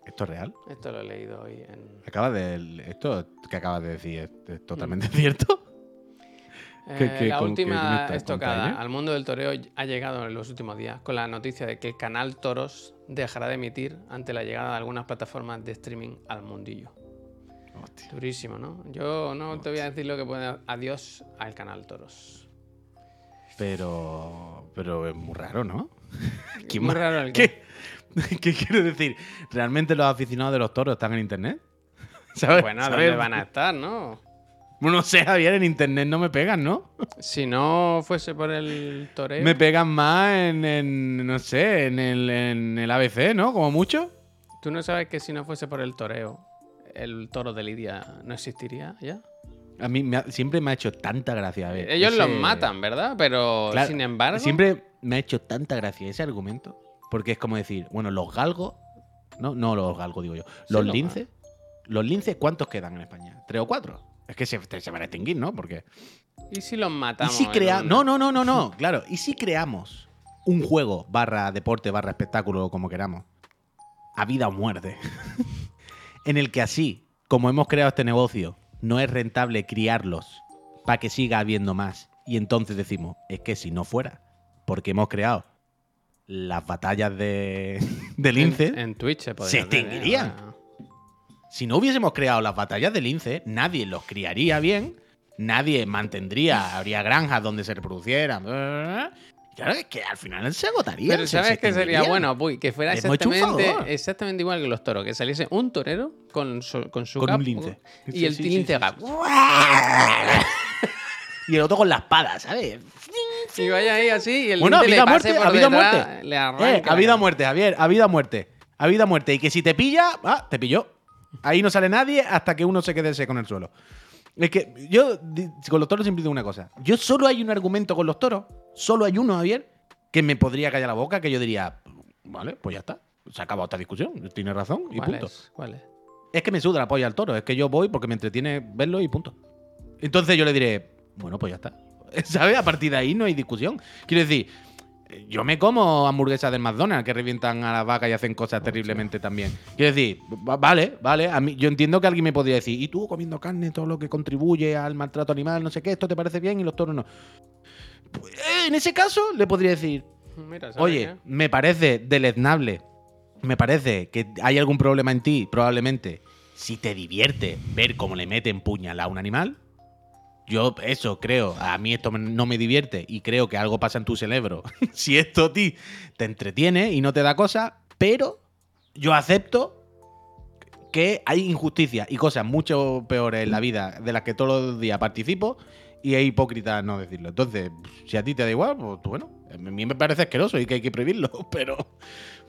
¿Esto es real? Esto lo he leído hoy en. Acabas de. Esto que acabas de decir es, es totalmente (laughs) cierto. ¿Qué- Eh, qué- la qué última estocada al mundo del toreo ha llegado en los últimos días con la noticia de que el canal Toros dejará de emitir ante la llegada de algunas plataformas de streaming al mundillo. Hostia. Durísimo, ¿no? Yo no te voy a decir lo que puede. Adiós al canal Toros. Pero. Pero es muy raro, ¿no? (laughs) ¿Quién Muy raro el ¿Qué? (laughs) ¿Qué quiero decir? ¿Realmente los aficionados de los toros están en internet? (laughs) ¿Sabes? Bueno, ¿Sabes? ¿dónde van a estar, no? No sé, Javier, en internet no me pegan, ¿no? Si no fuese por el toreo. Me pegan más en, en, no sé, en el, en el ABC, ¿no? Como mucho. ¿Tú no sabes que si no fuese por el toreo, el toro de Lidia no existiría ya? A mí me ha- siempre me ha hecho tanta gracia. a ver, Ellos ese- los matan, ¿verdad? Pero Claro, sin embargo. Siempre me ha hecho tanta gracia ese argumento. Porque es como decir, bueno, los galgos. No, no los galgos, digo yo. Los los linces. Los linces, ¿cuántos quedan en España? ¿Tres o cuatro? Es que se, se van a extinguir, ¿no? Porque. ¿Y si los ¿Y matamos? si en creamos. un- No, no, no, no, no. Claro. ¿Y si creamos un juego barra deporte, barra espectáculo, como queramos? A vida o muerte. (laughs) en el que así, como hemos creado este negocio, no es rentable criarlos para que siga habiendo más. Y entonces decimos, es que si no fuera, porque hemos creado las batallas de, (laughs) de lince, En, en Twitch se ¿eh? extinguirían. Si no hubiésemos creado las batallas de lince, nadie los criaría bien, nadie mantendría, (laughs) habría granjas donde se reproducieran. Claro, es que al final se agotarían. Pero ¿sabes qué sería bueno? Puy? que fuera exactamente, igual que los toros. Que saliese un torero con su, con su Con un lince. Y Sí, el sí, lince sí, (laughs) Y el otro con la espada, ¿sabes? Y vaya ahí así y el Bueno, lince vida le pase muerte, por a vida detrás, muerte. Le Eh, a vida muerte, Javier, a vida muerte. A vida muerte. Y que si te pilla, ah, te pilló. Ahí no sale nadie hasta que uno se quede seco en el suelo. Es que yo con los toros siempre digo una cosa. Yo solo hay un argumento con los toros, solo hay uno, Javier, que me podría callar la boca, que yo diría, vale, pues ya está. Se ha acabado esta discusión. Tiene razón y ¿Cuál punto. es? ¿Cuál es? Es que me suda la polla al toro. Es que yo voy porque me entretiene verlo y punto. Entonces yo le diré, bueno, pues ya está. (laughs) ¿Sabes? A partir de ahí no hay discusión. Quiero decir, yo me como hamburguesas del McDonald's que revientan a las vacas y hacen cosas terriblemente también. Quiero decir, va- vale, vale. A mí, yo entiendo que alguien me podría decir, ¿y tú comiendo carne, todo lo que contribuye al maltrato animal, no sé qué, esto te parece bien y los toros no? Pues, eh, en ese caso, le podría decir, Mira, ¿sabes Oye, qué? me parece deleznable. Me parece que hay algún problema en ti, probablemente. Si te divierte ver cómo le meten puñal a un animal, yo eso creo. A mí esto no me divierte y creo que algo pasa en tu cerebro. (laughs) si esto a ti te entretiene y no te da cosa, pero yo acepto que hay injusticia y cosas mucho peores en la vida de las que todos los días participo y es hipócrita no decirlo. Entonces, si a ti te da igual, pues bueno, a mí me parece asqueroso y que hay que prohibirlo, (laughs) pero,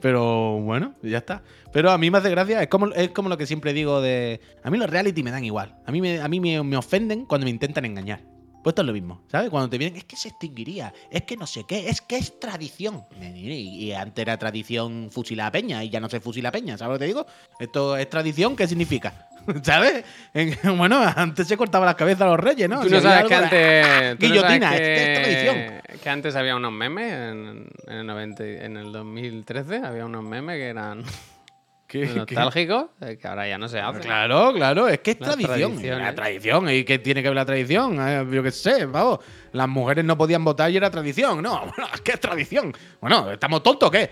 pero bueno, ya está. Pero a mí me hace gracia, es como, es como lo que siempre digo de... A mí los reality me dan igual. A mí me, a mí me, me ofenden cuando me intentan engañar. Pues esto es lo mismo, ¿sabes? Cuando te vienen, es que se extinguiría, es que no sé qué, es que es tradición. Y, y antes era tradición fusilar a peña y ya no se fusila a peña, ¿sabes lo que te digo? Esto es tradición, ¿qué significa? (laughs) ¿Sabes? En- (laughs) bueno, antes se cortaba las cabezas a los reyes, ¿no? Tú Si no había sabes que antes. tú no (laughs) Guillotina, es que es tradición. que, antes había unos memes en, en el 90, y- en el 2013 había unos memes que eran ¿Qué- qué? nostálgicos, eh, que ahora ya no se hacen. Claro, claro, es que es Las tradición. La tradición, ¿y qué tiene que ver la tradición? Eh, yo qué sé, vamos. Las mujeres no podían votar y era tradición. No, (laughs) bueno, es que es tradición. Bueno, ¿estamos tontos o qué?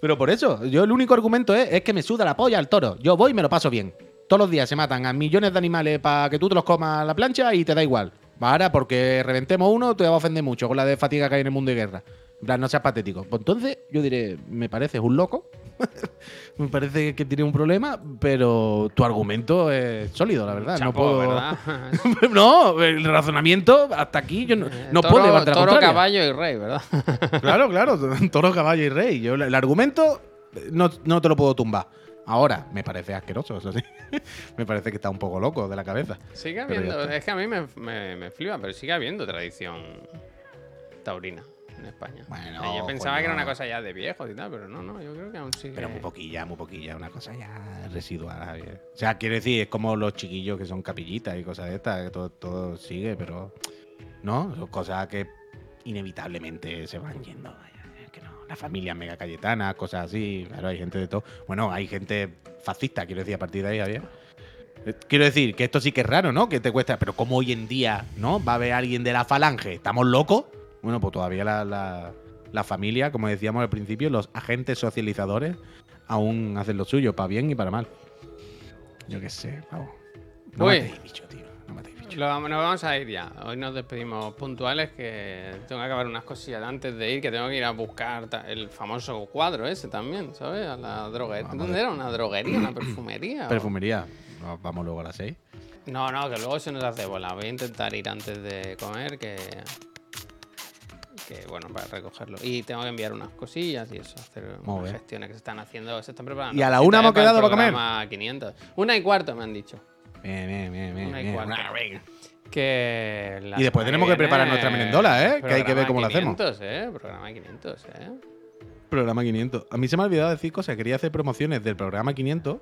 Pero por eso, yo el único argumento es, es que me suda la polla al toro. Yo voy y me lo paso bien. Todos los días se matan a millones de animales para que tú te los comas a la plancha y te da igual. Ahora, porque reventemos uno, te va a ofender mucho con la de fatiga que hay en el mundo de guerra. En plan, no seas patético. Pues entonces, yo diré, me pareces un loco. (laughs) me parece que tiene un problema, pero tu argumento es sólido, la verdad. no puedo. ¿verdad? (laughs) no, el razonamiento hasta aquí yo no, no Toro- puedo llevarte la Toro, contraria. caballo y rey, ¿verdad? (laughs) Claro, claro, toro, caballo y rey. Yo, el argumento no, no te lo puedo tumbar. Ahora, me parece asqueroso, eso sí. me parece que está un poco loco de la cabeza. Sigue habiendo, es que a mí me, me, me flipa, pero sigue habiendo tradición taurina en España. Bueno, O sea, yo pensaba que era una cosa ya de viejos y tal, pero no, no, yo creo que aún sigue. Pero muy poquilla, muy poquilla, una cosa ya residual. O sea, quiero decir, es como los chiquillos que son capillitas y cosas de estas, que todo, todo sigue, pero no, son cosas que inevitablemente se van yendo. vaya, que no. La familia mega cayetana, cosas así, claro, hay gente de todo. Bueno, hay gente fascista, quiero decir, a partir de ahí, Javier. Eh, Quiero decir que esto sí que es raro, ¿no? Que te cuesta, pero como hoy en día, ¿no? Va a haber alguien de la falange, ¿estamos locos? Bueno, pues todavía la, la- la familia, como decíamos al principio, los agentes socializadores aún hacen lo suyo, para bien y para mal. Yo qué sé, vamos. No Uy. matéis bicho, tío. No matéis bicho. Lo nos vamos a ir ya. Hoy nos despedimos puntuales que tengo que acabar unas cosillas antes de ir, que tengo que ir a buscar el famoso cuadro ese también, ¿sabes? A la droguería. ¿Dónde era? ¿Una droguería? ¿Una perfumería? Perfumería. Va- Vamos luego a las 6. No, no, que luego se nos hace bola. Voy a intentar ir antes de comer, que. Que bueno, para recogerlo. Y tengo que enviar unas cosillas y eso, hacer Muy unas bien. gestiones que se están haciendo, se están preparando. ¿Y a la una eh, hemos quedado para comer? programa 500. Una y cuarto me han dicho. Bien, bien, bien, bien. Una y bien. cuarto. Que la Y después tenemos que preparar nuestra merendola, ¿eh? Que hay que ver cómo lo hacemos. 500, ¿eh? Programa 500, ¿eh? Programa 500. A mí se me ha olvidado decir cosas. Quería hacer promociones del programa 500.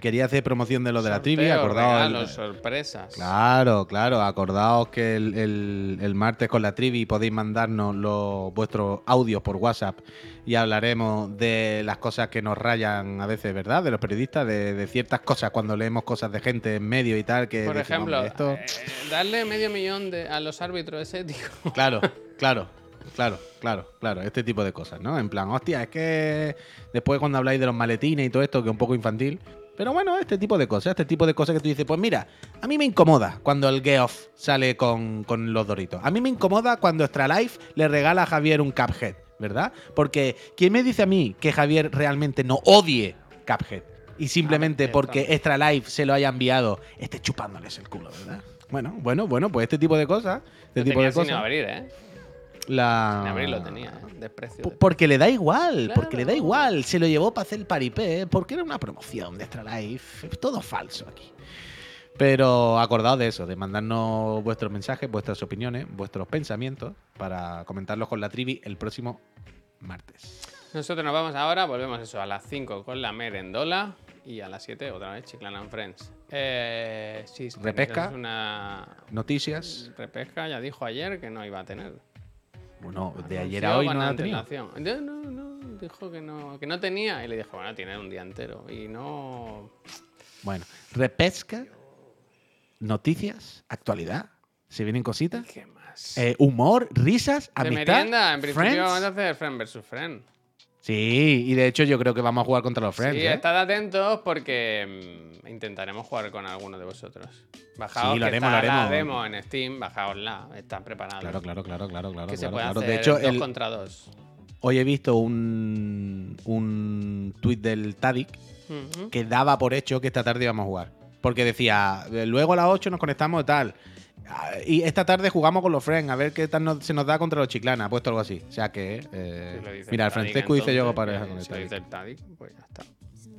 Quería hacer promoción de lo de la trivia. Acordaos. regalos, sorpresas. Claro, claro. Acordaos que el, el- el martes con la trivi podéis mandarnos los, vuestros audios por WhatsApp y hablaremos de las cosas que nos rayan a veces, ¿verdad? De los periodistas, de, de ciertas cosas cuando leemos cosas de gente en medio y tal. Que Por decimos, ejemplo, "Hombre, esto... eh, darle medio millón de- a los árbitros es ético. (laughs) Claro, claro, claro, claro, claro. Este tipo de cosas, ¿no? En plan, hostia, es que después cuando habláis de los maletines y todo esto, que es un poco infantil. Pero bueno, este tipo de cosas, este tipo de cosas que tú dices, pues mira, a mí me incomoda cuando el Geoff sale con, con los doritos. A mí me incomoda cuando Extra Life le regala a Javier un Cuphead, ¿verdad? Porque ¿quién me dice a mí que Javier realmente no odie Cuphead? Y simplemente porque. Extra Life se lo haya enviado, esté chupándoles el culo, ¿verdad? Bueno, bueno, bueno, pues este tipo de cosas, este tipo tenía de cosas. abrir, ¿eh? La... Sin abrir lo tenía, ¿eh? Desprecio. P- Porque le da igual, porque le da igual. Se lo llevó para hacer el paripé, porque era una promoción de Extra Life. Todo falso aquí. Pero acordaos de eso, de mandarnos vuestros mensajes, vuestras opiniones, vuestros pensamientos para comentarlos con la trivi el próximo martes. Nosotros nos vamos ahora, volvemos eso a las 5 con la merendola y a las 7 otra vez Chiclana and Friends. Eh, Repesca. una Noticias. repesca, ya dijo ayer que no iba a tener. Bueno, de ayer a hoy no la. De- No, no, dijo que no, que no tenía y le dijo, bueno, tiene un día entero. Y no... Bueno, repesca, noticias, actualidad. Se vienen cositas. ¿Qué más? Eh, humor, risas, de amistad. merienda, en principio friends. vamos a hacer Friend vs. Friend. Sí, y de hecho yo creo que vamos a jugar contra los Friends. Sí, ¿eh? estad atentos porque mm, intentaremos jugar con alguno de vosotros. Bajaos, Sí, lo que haremos, está lo la haremos. demo en Steam, bajaosla, están preparados. Claro, claro, claro, claro, claro. Que se puede claro. hacer De hecho, dos el- contra dos. hoy he visto un, un tuit del Tadic que daba por hecho que esta tarde íbamos a jugar. Porque decía, "Eh, luego a las 8 nos conectamos y tal. Y esta tarde jugamos con los friends, a ver qué tal nos- se nos da contra los chiclana. Ha puesto algo así. O sea que. eh, Si lo dice mira, el Francesco dice yo pareja eh, con el Si lo dice Tadic. el Tadic, pues ya está.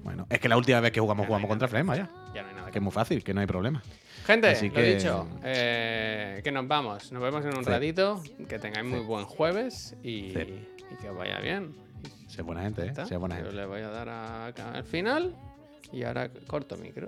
Bueno, es que la última vez que jugamos, no jugamos contra friends, vaya. Ya no hay nada Que que es muy fácil, que no hay problema. Gente, Así lo que- dicho, eh, que nos vamos. Nos vemos en un Sí. ratito. Que tengáis muy buen jueves y, Sí. y que os vaya bien. Sea buena gente, ¿eh? Sea buena Yo gente. le voy a dar a- al final y ahora corto micro.